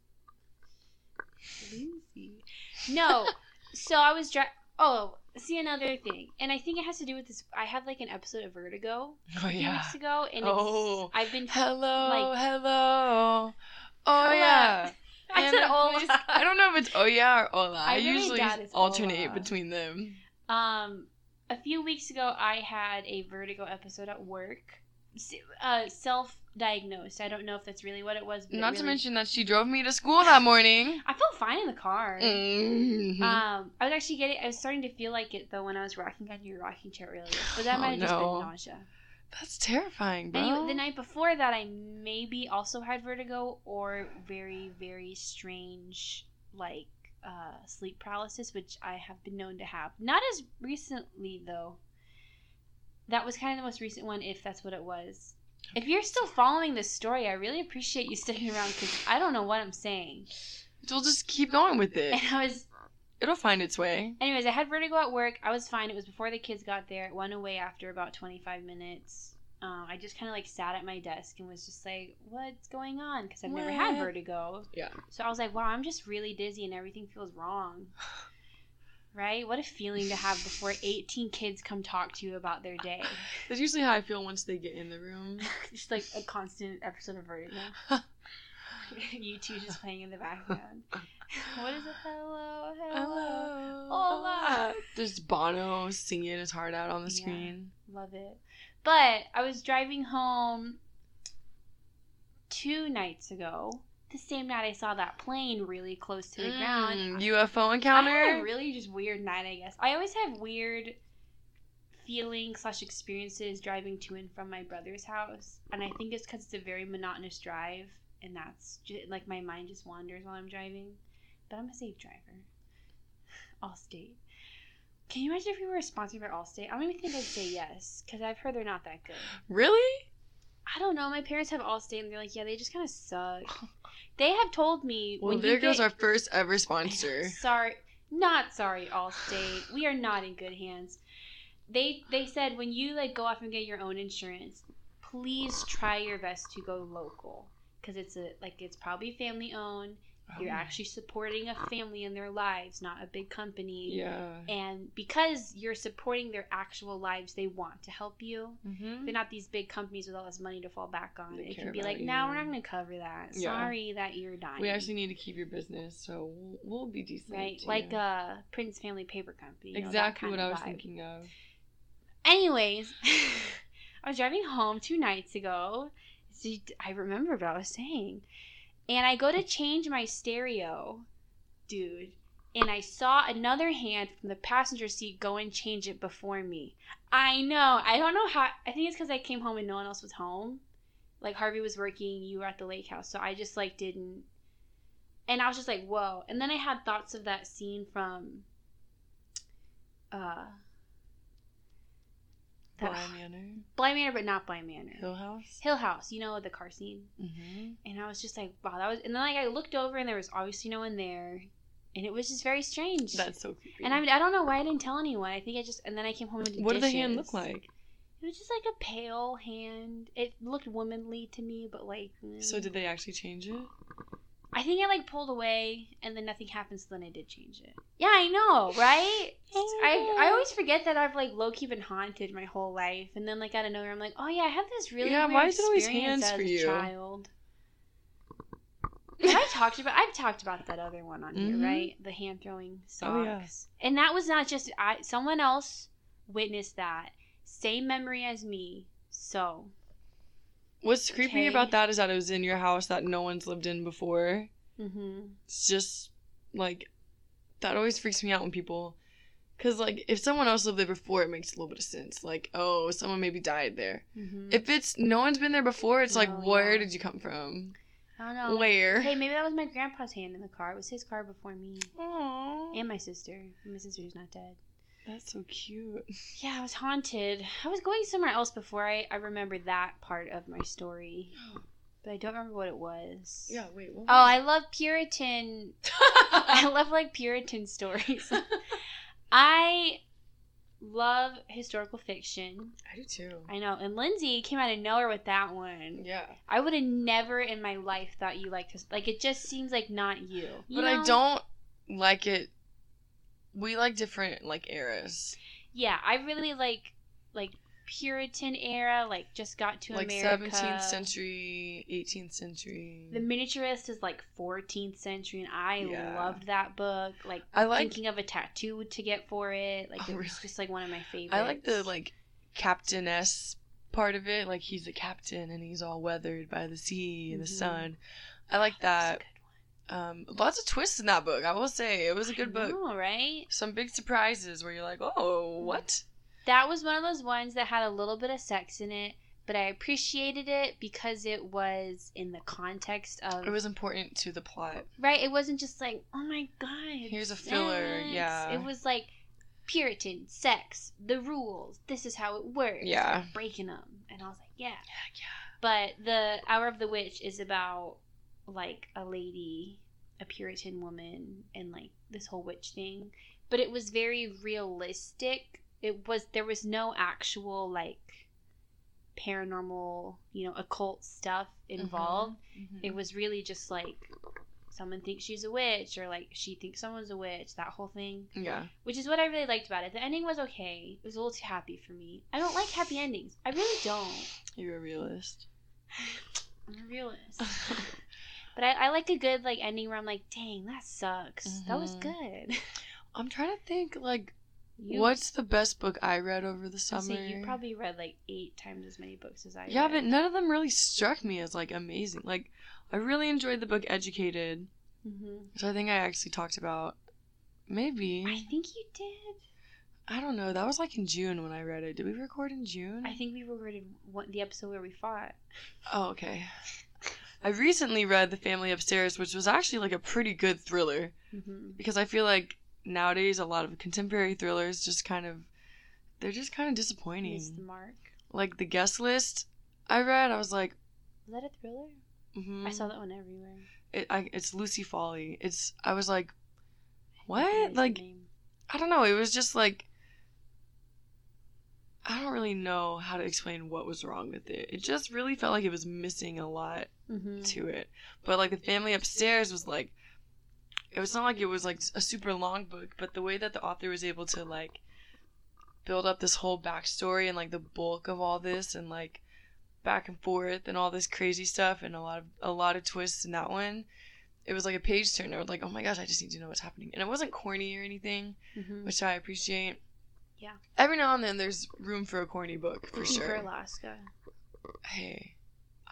Lindsay. No. so I was dri Oh, see another thing, and I think it has to do with this. I had like an episode of Vertigo Oh a few yeah. weeks ago, and Oh. it's, I've been. Hello, Like- hello. Oh Hola. yeah. I And said hola. please- I don't know if it's oya or hola. I, I really usually alternate between them. Um, a few weeks ago, I had a Vertigo episode at work. Uh, self-diagnosed. I don't know if that's really what it was. But it Not to mention that she drove me to school that morning. I felt fine in the car. Mhm. Um, I was actually getting. I was starting to feel like it though when I was rocking on your rocking chair earlier, but that Oh, might have just been nausea. That's terrifying, bro. Anyway, the night before that, I maybe also had vertigo or very, very strange, like uh, sleep paralysis, which I have been known to have. Not as recently though. That was kind of the most recent one, if that's what it was. If you're still following this story, I really appreciate you sticking around because I don't know what I'm saying. We'll just keep going with it. And I was It'll find its way. Anyways, I had vertigo at work. I was fine. It was before the kids got there. It went away after about 25 minutes. Um, I just kind of like sat at my desk and was just like, "What's going on?" Because I've never had vertigo. Yeah. So I was like, "Wow, I'm just really dizzy and everything feels wrong." Right? What a feeling to have before 18 kids come talk to you about their day. That's usually how I feel once they get in the room. just like a constant episode of vertigo. you two just playing in the background. what is it? Hello, hello. Hola. There's Bono singing his heart out on the Yeah. screen. Love it. But I was driving home two nights ago. The same night I saw that plane really close to the ground. Mm, UFO I encounter. had a really just weird night, I guess. I always have weird feelings slash experiences driving to and from my brother's house, and I think it's because it's a very monotonous drive, and that's just, like my mind just wanders while I'm driving. But I'm a safe driver. Allstate. Can you imagine if we were sponsored by Allstate? I don't even think I'd say yes because I've heard they're not that good. really? I don't know. My parents have Allstate, and they're like, yeah, they just kind of suck. They have told me Well, when there you goes get- our first ever sponsor. Sorry. Not sorry, Allstate. we are not in good hands. They they said when you like go off and get your own insurance, please try your best to go local because it's a like it's probably family owned. You're Oh. actually supporting a family in their lives, not a big company. Yeah. And because you're supporting their actual lives, they want to help you. Mm-hmm. They're not these big companies with all this money to fall back on. They It can be like, no, we're not going to cover that. Yeah. Sorry that you're dying. We actually need to keep your business, so we'll, we'll be decent. right, like you. uh, Prince Family Paper Company. you know, exactly kind what I was vibe. thinking of. Anyways, I was driving home two nights ago. See, I remember what I was saying. And I go to change my stereo, dude. And I saw another hand from the passenger seat go and change it before me. I know. I don't know how. I think it's because I came home and no one else was home. Like Harvey was working, you were at the lake house. So I just like didn't. And I was just like, whoa. And then I had thoughts of that scene from. Uh, Bly Manor, Bly Manor, but not Bly Manor. Hill House. Hill House, you know the car scene. Mm-hmm. And I was just like, wow, that was. And then like I looked over and there was obviously no one there, and it was just very strange. That's so creepy. and I, I don't know why I didn't tell anyone. I think I just. And then I came home and did what did the hand look like? It was just like a pale hand. It looked womanly to me, but like. So mm. did they actually change it? I think I like pulled away, and then nothing happened. So then I did change it. Yeah, I know, right? I I always forget that I've like low key been haunted my whole life, and then like out of nowhere, I'm like, oh yeah, I had this really Yeah, weird why is it always hands for a you? child. Have I talked about? I've talked about that other one on Mhm. here, right? The hand throwing socks, Oh, yeah. and that was not just I. Someone else witnessed that. Same memory as me. So What's creepy Okay. about that is that it was in your house that no one's lived in before. hmm It's just like that always freaks me out when people cuz like if someone else lived there before it makes a little bit of sense. Like, oh, someone maybe died there. hmm If it's no one's been there before, it's like where yeah. did you come from? I don't know. Where? Hey, maybe that was my grandpa's hand in the car. It was his car before me. Aww. And my sister. My sister who's not dead. That's so cute. Yeah, I was haunted. I was going somewhere else before I, I remember that part of my story. But I don't remember what it was. Yeah, wait. What Oh, I love Puritan. I love like Puritan stories. I love historical fiction. I do too. I know. And Lindsay came out of nowhere with that one. Yeah. I would have never in my life thought you liked this. Like, it just seems like not you. You But I don't like it. We like different like eras. Yeah, I really like like Puritan era. Like just got to like America. 17th century, 18th century. The miniaturist is like 14th century, and I Yeah. loved that book. Like, I like thinking of a tattoo to get for it. Like Oh, it was really? just like one of my favorites. I like the like captainess part of it. Like he's a captain and he's all weathered by the sea and the Mhm. sun. I like that. Um, lots of twists in that book. I will say it was a good book. know, right? Some big surprises where you're like, oh, what? That was one of those ones that had a little bit of sex in it, but I appreciated it because it was in the context of It was important to the plot. right. It wasn't just like, oh my god, Here's a filler, sex. yeah. It was like Puritan sex, the rules. This is how it works. Yeah. breaking them, and I was like, yeah. Yeah, But the Hour of the Witch is about like a lady, a Puritan woman, and like this whole witch thing. But it was very realistic. It was there was no actual like paranormal, you know, occult stuff involved. Mhm. It was really just like someone thinks she's a witch or like she thinks someone's a witch, that whole thing. Yeah. Which is what I really liked about it. The ending was okay. It was a little too happy for me. I don't like happy endings. I really don't. You're a realist. I'm a realist. But I, I like a good like ending where I'm like, dang, that sucks. That was Mhm. good. I'm trying to think like You, what's the best book I read over the summer? say you probably read like eight times as many books as I yeah, read. but none of them really struck me as like amazing. Like I really enjoyed the book Educated, hmm which I think I actually talked about. Maybe I think you did. I don't know. That was like in June when I read it. Did we record in June? I think we recorded one, the episode where we fought. Oh, okay. I recently read The Family Upstairs, which was actually like a pretty good thriller hmm because I feel like nowadays a lot of contemporary thrillers just kind of they're just kind of disappointing. Missed the mark. Like the guest list I read, I was like, Was that a thriller? mhm. I saw that one everywhere. it, I, it's Lucy Foley. It's I was like, what? didn't like I don't know. It was just like I don't really know how to explain what was wrong with it. It just really felt like it was missing a lot mm-hmm. to it. But like the family upstairs was like it was not like it was like a super long book, but the way that the author was able to like build up this whole backstory and like the bulk of all this and like back and forth and all this crazy stuff and a lot of a lot of twists in that one. It was like a page turner. Like, oh my gosh, I just need to know what's happening. And it wasn't corny or anything, mm-hmm. which I appreciate. Yeah. Every now and then there's room for a corny book for sure. For Alaska. Hey,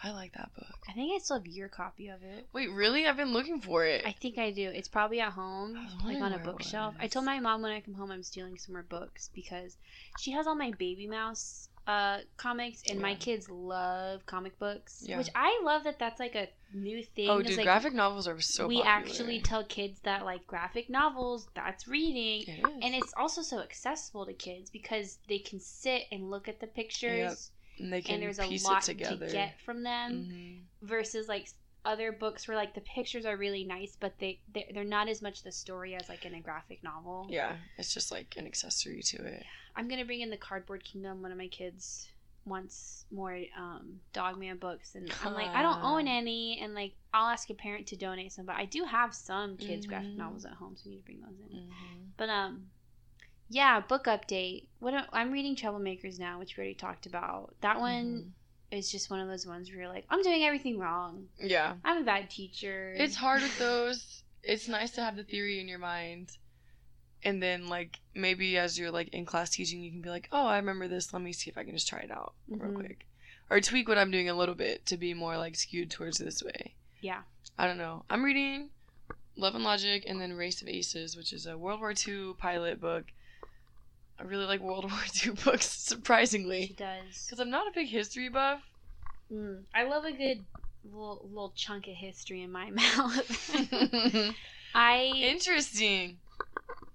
I like that book. I think I still have your copy of it. Wait, really? I've been looking for it. I think I do. It's probably at home, like on a bookshelf. I told my mom when I come home I'm stealing some more books because she has all my Babymouse uh comics and my kids love comic books, Yeah. which I love that that's like a new thing. oh, dude, like, graphic novels are so. we popular. actually tell kids that like graphic novels that's reading It is. and it's also so accessible to kids because they can sit and look at the pictures and they can and there's a lot together. to get from them Mhm. versus like other books where like the pictures are really nice but they they're, they're not as much the story as like in a graphic novel Yeah, it's just like an accessory to it. i'm gonna bring in the cardboard kingdom one of my kids wants more um dogman books and i'm like i don't own any and like i'll ask a parent to donate some but i do have some kids graphic Mhm. novels at home so i need to bring those in Mhm. but um yeah book update what i'm reading troublemakers now which we already talked about that one is just one of those ones where you're like i'm doing everything wrong. Yeah, i'm a bad teacher it's hard with those. It's nice to have the theory in your mind, and then like maybe as you're like in class teaching, you can be like, oh, I remember this. Let me see if I can just try it out real Mhm. quick, or tweak what I'm doing a little bit to be more like skewed towards this way. Yeah. I don't know. I'm reading Love and Logic and then Race of Aces, which is a World War II pilot book. I really like World War II books, surprisingly. She does. Because I'm not a big history buff. Mm, I love a good little, little chunk of history in my mouth. I Interesting.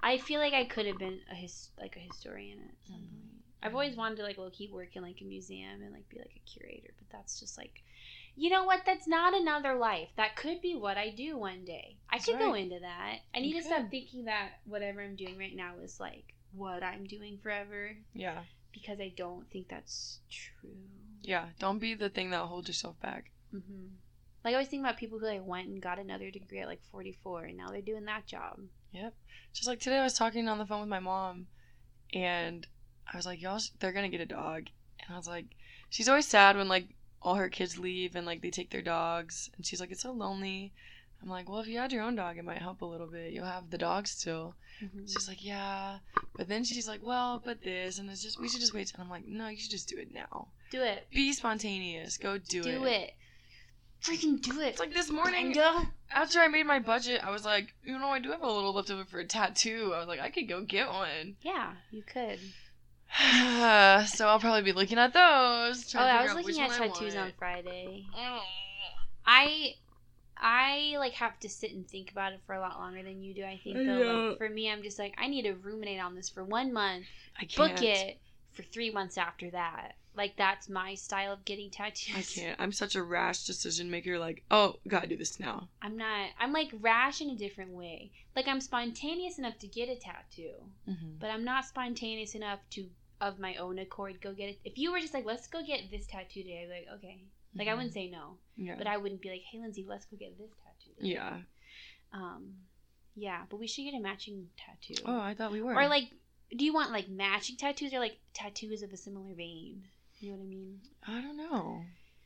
I feel like I could have been a his like a historian at some Mm. point. I've always wanted to like low key work in like a museum and like be like a curator, but that's just like, you know what? That's not another life. That could be what I do one day. I That's could go into that. I You need to stop thinking that whatever I'm doing right now is like what I'm doing forever Yeah. because I don't think that's true. Yeah. Don't be the thing that holds yourself back. hmm Like I always think about people who like went and got another degree at like 44 and now they're doing that job. Yep. Just like today, I was talking on the phone with my mom, and I was like, "Y'all, they're gonna get a dog," and I was like, "She's always sad when like all her kids leave and like they take their dogs, and she's like, it's so lonely." I'm like, "Well, if you had your own dog, it might help a little bit. You'll have the dog still." Mhm. She's like, "Yeah," but then she's like, "Well, but this and it's just we should just wait." And I'm like, "No, you should just do it now. Do it. Be spontaneous. Go do, Do, it. Do it. Freaking do it. It's like this morning Brenda. after I made my budget, I was like, you know, I do have a little left over for a tattoo. I was like, I could go get one. Yeah, you could. so I'll probably be looking at those. Oh, I was looking at tattoos on. Friday. I I like have to sit and think about it for a lot longer than you do. I think though. know. Like for me, I'm just like I need to ruminate on this for one month, I can't. book it for three months after that. Like that's my style of getting tattoos. I can't. I'm such a rash decision maker. Like, oh, gotta do this now. I'm not. I'm like rash in a different way. Like I'm spontaneous enough to get a tattoo, Mm-hmm. but I'm not spontaneous enough to, of my own accord, go get it. If you were just like, let's go get this tattoo today, I'd be like, okay. Like I wouldn't say no, Yeah. but I wouldn't be like, hey Lindsay, let's go get this tattoo. today." yeah. Um, yeah, but we should get a matching tattoo. Oh, I thought we were. Or like, do you want like matching tattoos or like tattoos of a similar vein? You know what I mean? I don't know.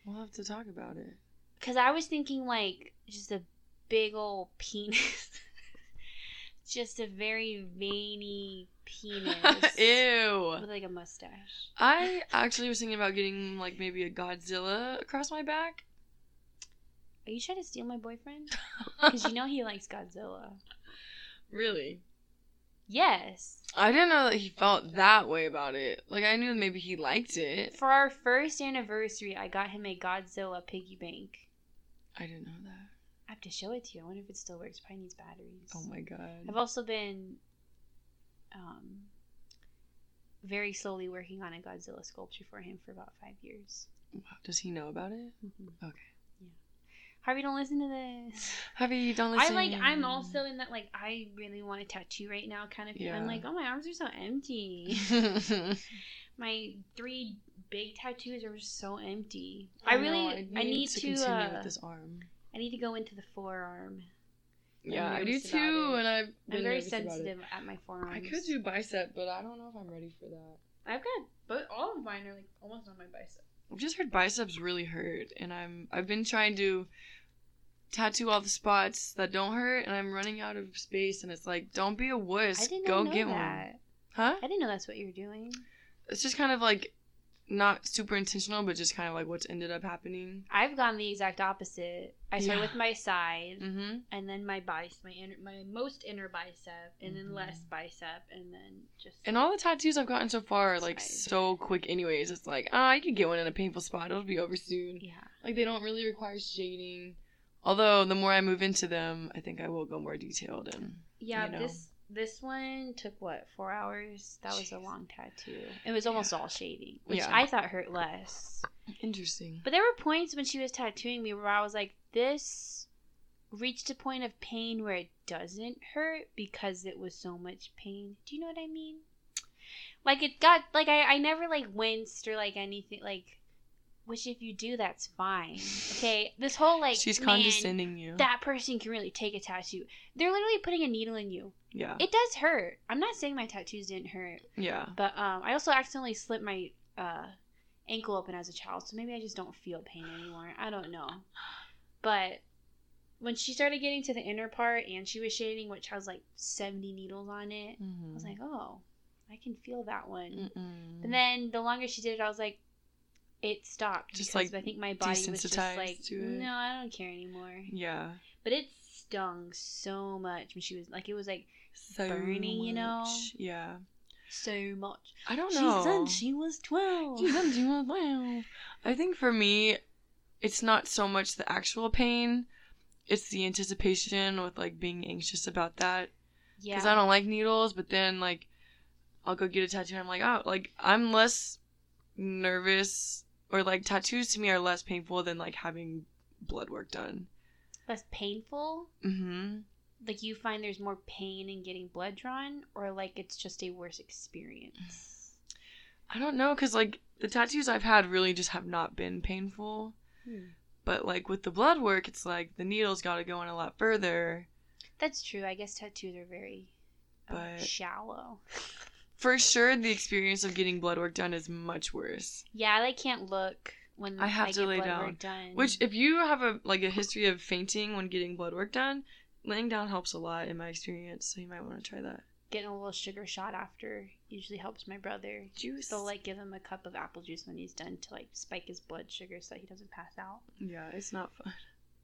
We'll have to talk about it. Because I was thinking like just a big old penis. just a very veiny penis. Ew. With like a mustache. I actually was thinking about getting like maybe a Godzilla across my back. Are you trying to steal my boyfriend? Because you know he likes Godzilla. really? Yes. I didn't know that he felt that way about it. Like I knew maybe he liked it. For our first anniversary, I got him a Godzilla piggy bank. I didn't know that. I have to show it to you. I wonder if it still works. Probably needs batteries. Oh my god. I've also been um, very slowly working on a Godzilla sculpture for him for about five years. Wow, Does he know about it? Mhm. Okay. Yeah. Harvey, don't listen to this. Harvey, don't listen. I like. I'm also in that like. I really want a tattoo right now. Kind of. Yeah. I'm like, oh, my arms are so empty. my three big tattoos are so empty. I, know, really. I need, to. continue uh, with this arm. I need to go into the forearm. Yeah, I do too, and I've been I'm very nervous about it. sensitive at my forearms. I could do bicep, but I don't know if I'm ready for that. I've got, but all of mine are like almost on my bicep. I've just heard biceps really hurt, and I'm I've been trying to tattoo all the spots that don't hurt, and I'm running out of space. And it's like, don't be a wuss. I didn't Go know get one, huh? I didn't know that's what you were doing. It's just kind of like not super intentional, but just kind of like what's ended up happening. I've gone the exact opposite. I started Yeah. with my side, Mm-hmm. and then my bicep, my inner, my most inner bicep, and then Mhm. less bicep, and then just. And all the tattoos I've gotten so far are like Side. so quick, anyways. It's like, ah, I could get one in a painful spot. It'll be over soon. yeah. Like they don't really require shading. Although the more I move into them, I think I will go more detailed and Yeah, You know. this this one took what four hours. That was a long tattoo. It was almost Yeah. all shading, which Yeah. I thought hurt less. interesting. But there were points when she was tattooing me where I was like, this reached a point of pain where it doesn't hurt because it was so much pain. Do you know what I mean? Like it got like I, I never like winced or like anything like which if you do that's fine. Okay. This whole like She's man, condescending you. that person can really take a tattoo. They're literally putting a needle in you. yeah. It does hurt. I'm not saying my tattoos didn't hurt. yeah. But um, I also accidentally slipped my uh, ankle open as a child, so maybe I just don't feel pain anymore. I don't know. But when she started getting to the inner part and she was shading, which has like 70 needles on it, I was like, oh, I can feel that one. Mm-mm. And then the longer she did it, I was like, it stopped. Just, because like, I think my body was just like, no, I don't care anymore. yeah. But it stung so much when she was like, it was like So Burning, you know? Yeah. so much. I don't know. She said she was 12. She said she was wow. I think for me, it's not so much the actual pain. It's the anticipation with like being anxious about that. Yeah. because I don't like needles. But then like, I'll go get a tattoo. and I'm like, oh, like I'm less nervous, or like tattoos to me are less painful than like having blood work done. Less painful? Mm-hmm. Like you find there's more pain in getting blood drawn, or like it's just a worse experience? I don't know, cause like the tattoos I've had really just have not been painful. Hmm. But like with the blood work, it's like the needle's got to go in a lot further. That's true. I guess tattoos are very uh, But- shallow. For sure, the experience of getting blood work done is much worse. Yeah, I like can't look when I have I to lay down. Which, if you have a like a history of fainting when getting blood work done, laying down helps a lot in my experience. So you might want to try that. getting a little sugar shot after usually helps my brother. Juice. They'll like give him a cup of apple juice when he's done to like spike his blood sugar so that he doesn't pass out. Yeah, it's not fun.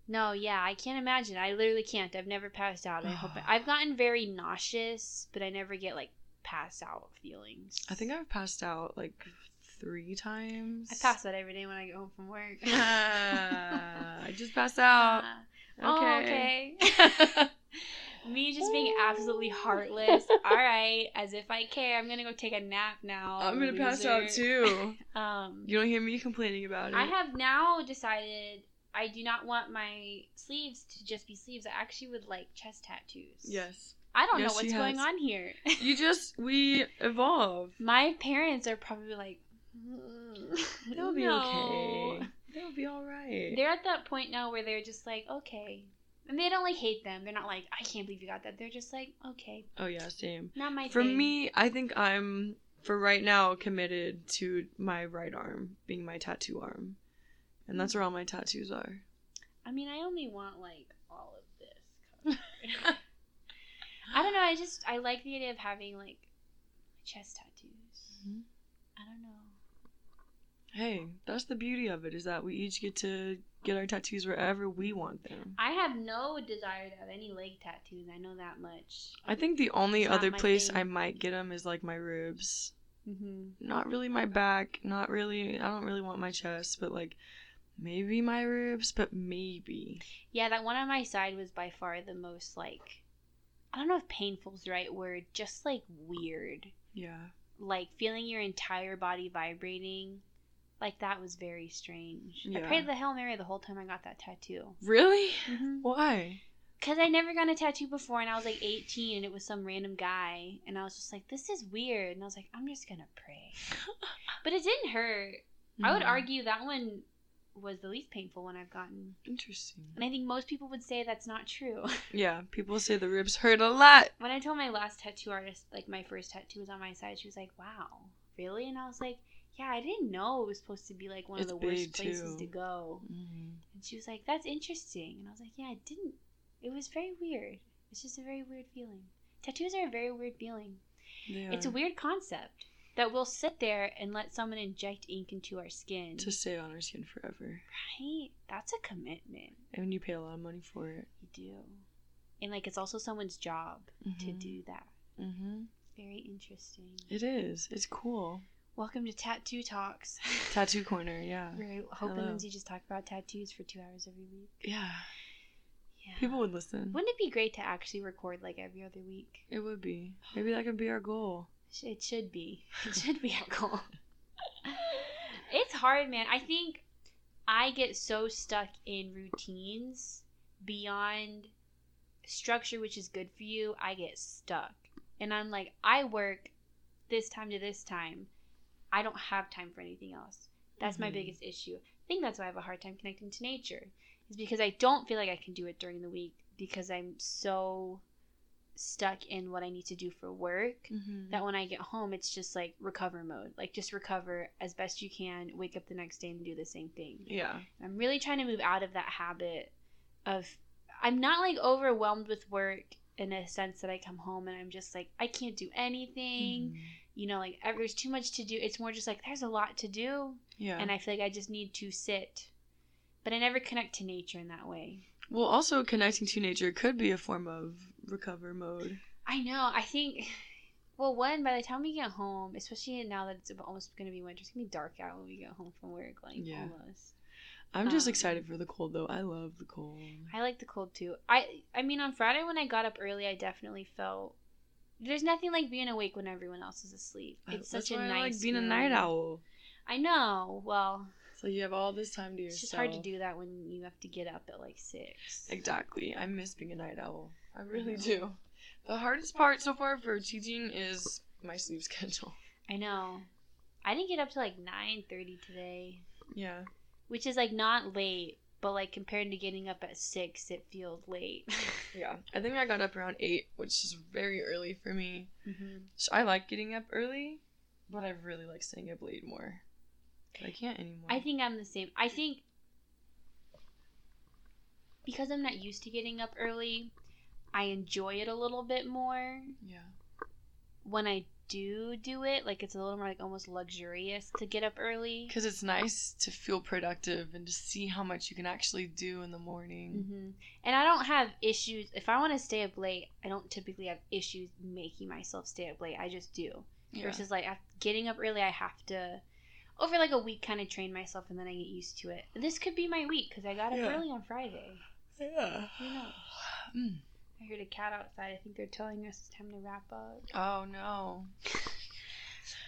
No, yeah, I can't imagine. I literally can't. I've never passed out. I hope I've gotten very nauseous, but I never get like pass out feelings. I think I've passed out like three times. I pass out every day when I get home from work. Ah, I just pass out. Oh, okay. Me just being absolutely heartless. All right, as if I care. I'm gonna go take a nap now. I'm gonna pass out too. Um, You don't hear me complaining about it. I have now decided I do not want my sleeves to just be sleeves. I actually would like chest tattoos. Yes. I don't Yes, know what's going on here. You just we evolve. my parents are probably like, "Mm, They'll be no." okay. They'll be all right. They're at that point now where they're just like, okay. And they don't like hate them. They're not like, I can't believe you got that. They're just like, okay, oh yeah, same. not my For thing. me, I think I'm for right now committed to my right arm being my tattoo arm, and that's where all my tattoos are. I mean, I only want like all of this. I don't know. I just I like the idea of having like chest tattoos. Mhm. I don't know. Hey, that's the beauty of it is that we each get to get our tattoos wherever we want them. I have no desire to have any leg tattoos. I know that much. I think the only It's other place thing. I might get them is like my ribs. Mm-hmm. Not really my back. Not really. I don't really want my chest, but like maybe my ribs. But maybe. Yeah, that one on my side was by far the most like I don't know if painful is the right word, just like weird. Yeah. Like feeling your entire body vibrating like that was very strange. I prayed the Hail Mary the whole time I got that tattoo. Really? Mm-hmm. Why? Cause I never got a tattoo before, and I was like 18, and it was some random guy, and I was just like, "This is weird," and I was like, "I'm just gonna pray," but it didn't hurt. I would argue that one was the least painful one I've gotten, Interesting. and I think most people would say that's not true. Yeah, people say the ribs hurt a lot. when I told my last tattoo artist, like my first tattoo was on my side, she was like, "Wow, really?" And I was like, "Yeah, I didn't know it was supposed to be like one It's of the worst big, places to go." Mhm. And she was like, "That's interesting," and I was like, "Yeah, I didn't. It was very weird. It's just a very weird feeling. Tattoos are a very weird feeling. They It's a weird concept that we'll sit there and let someone inject ink into our skin. to stay on our skin forever, right? That's a commitment. and you pay a lot of money for it. You do, and like it's also someone's job to Mhm. do that. Mm-hmm. Very interesting. It is. It's cool. Welcome to Tattoo Talks. Tattoo corner. Yeah. We're hoping Hello. Lindsay just talk about tattoos for two hours every week. Yeah. Yeah. People would listen. Wouldn't it be great to actually record like every other week? It would be. Maybe that could be our goal. It should be. It should be our goal. it's hard, man. I think I get so stuck in routines beyond structure, which is good for you. I get stuck. And I'm like, I work this time to this time. I don't have time for anything else. That's my Mhm. biggest issue. I think that's why I have a hard time connecting to nature. Is because I don't feel like I can do it during the week because I'm so stuck in what I need to do for work Mm-hmm. that when I get home, it's just like recover mode. Like just recover as best you can, wake up the next day and do the same thing. Yeah. I'm really trying to move out of that habit of I'm not like overwhelmed with work in a sense that I come home and I'm just like I can't do anything. Mhm. You know, like there's too much to do. It's more just like there's a lot to do Yeah. and I feel like I just need to sit. But I never connect to nature in that way. well, also connecting to nature could be a form of recover mode. I know. I think. Well, one by the time we get home, especially now that it's almost going to be winter, it's gonna be dark out when we get home from work. Like Yeah. almost. I'm just Um, excited for the cold though. I love the cold. I like the cold too. I I mean, on Friday when I got up early, I definitely felt. There's nothing like being awake when everyone else is asleep. I- It's that's such a nice. I like being a night owl. I know. Well, So you have all this time to it's yourself. just hard to do that when you have to get up at like six. Exactly. I miss being a night owl. I really know. do. The hardest part so far for teaching is my sleep schedule. I know. I didn't get up to like nine thirty today. Yeah. which is like not late, but like compared to getting up at six, it feels late. Yeah. I think I got up around 8, which is very early for me. hmm So I like getting up early, but I really like staying up late more. But I can't anymore. I think I'm the same. I think because I'm not used to getting up early, I enjoy it a little bit more Yeah. when I do do it. Like it's a little more like almost luxurious to get up early. Because it's nice to feel productive and to see how much you can actually do in the morning. hmm And I don't have issues. If I want to stay up late, I don't typically have issues making myself stay up late. I just do. Yeah. versus like getting up early i have to over like a week kind of train myself and then i get used to it this could be my week because i got up Yeah. early on friday Yeah. who knows Mm. I heard a cat outside i think they're telling us it's time to wrap up Oh no.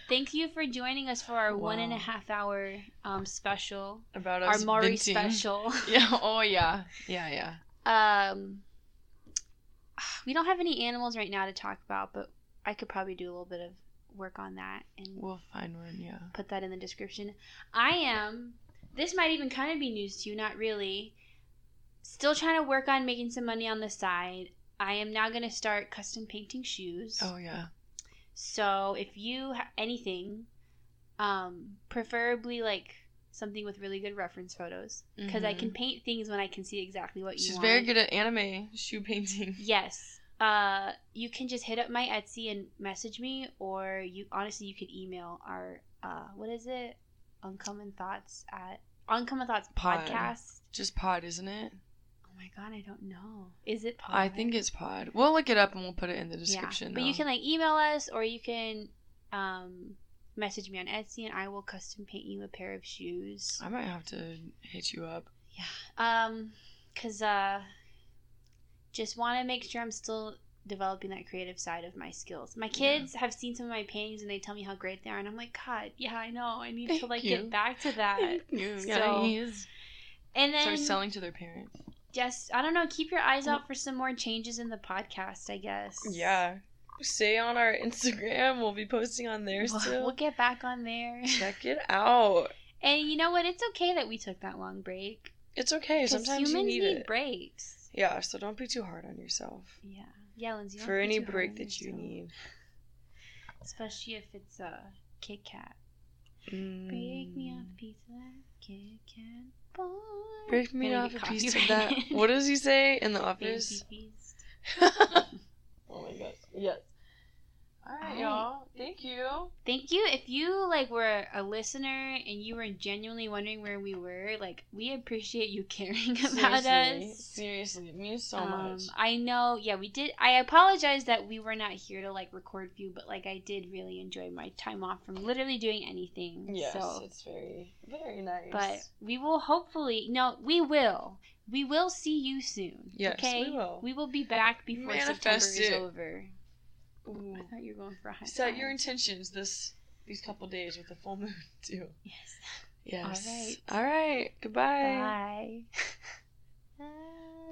thank you for joining us for our one and a Wow. half hour um special About our us maury venting. special Yeah. Oh yeah. Yeah. Yeah. um we don't have any animals right now to talk about but i could probably do a little bit of work on that and We'll find one. Yeah. put that in the description. I am. This might even kind of be news to you, not really. Still trying to work on making some money on the side. I am now going to start custom painting shoes. Oh yeah. So if you have anything, um, preferably like something with really good reference photos, because I can Mhm. paint things when I can see exactly what you want. She's very good at anime shoe painting. Yes. Uh, you can just hit up my Etsy and message me, or you honestly you could email our uh, what is it? Uncommon thoughts at Uncommon Thoughts Pod. podcast. Just pod, isn't it? Oh my god, I don't know. Is it pod? I think it's pod. We'll look it up and we'll put it in the description. Yeah, but you can like email us, or you can um message me on Etsy, and I will custom paint you a pair of shoes. I might have to hit you up. Yeah. Um, cause uh, just want to make sure I'm still developing that creative side of my skills. My kids yeah. have seen some of my paintings and they tell me how great they are, and I'm like, God, yeah, I know. I need Thank to like you. get back to that. Thank you. So, guys. and then start selling to their parents. Just I don't know. Keep your eyes out for some more changes in the podcast. I guess. Yeah. Stay on our Instagram. We'll be posting on there we'll, still. We'll get back on there. Check it out. And you know what? It's okay that we took that long break. It's okay. Sometimes you need, need it. breaks. Yeah, so don't be too hard on yourself. Yeah. Yeah, Lindsay. For any break that you need. Especially if it's a Kit Kat. Mm. Break me off a piece of that Kit Kat. Break me off a piece of that. What does he say in the office? oh my gosh. Yes. All right, y'all. Thank you. Thank you. If you like were a listener and you were genuinely wondering where we were, like we appreciate you caring about Seriously. us. Seriously, it means so um, much. I know. Yeah, we did. I apologize that we were not here to like record for you, but like I did really enjoy my time off from literally doing anything. Yes, so. it's very very nice. But we will hopefully no, we will. We will see you soon. Yes, okay? we will. We will be back before Manifest September is over. Ooh. I thought you were going for a high. Set your intentions this these couple days with the full moon too. Yes. Yes. All right. All right. Goodbye. Bye.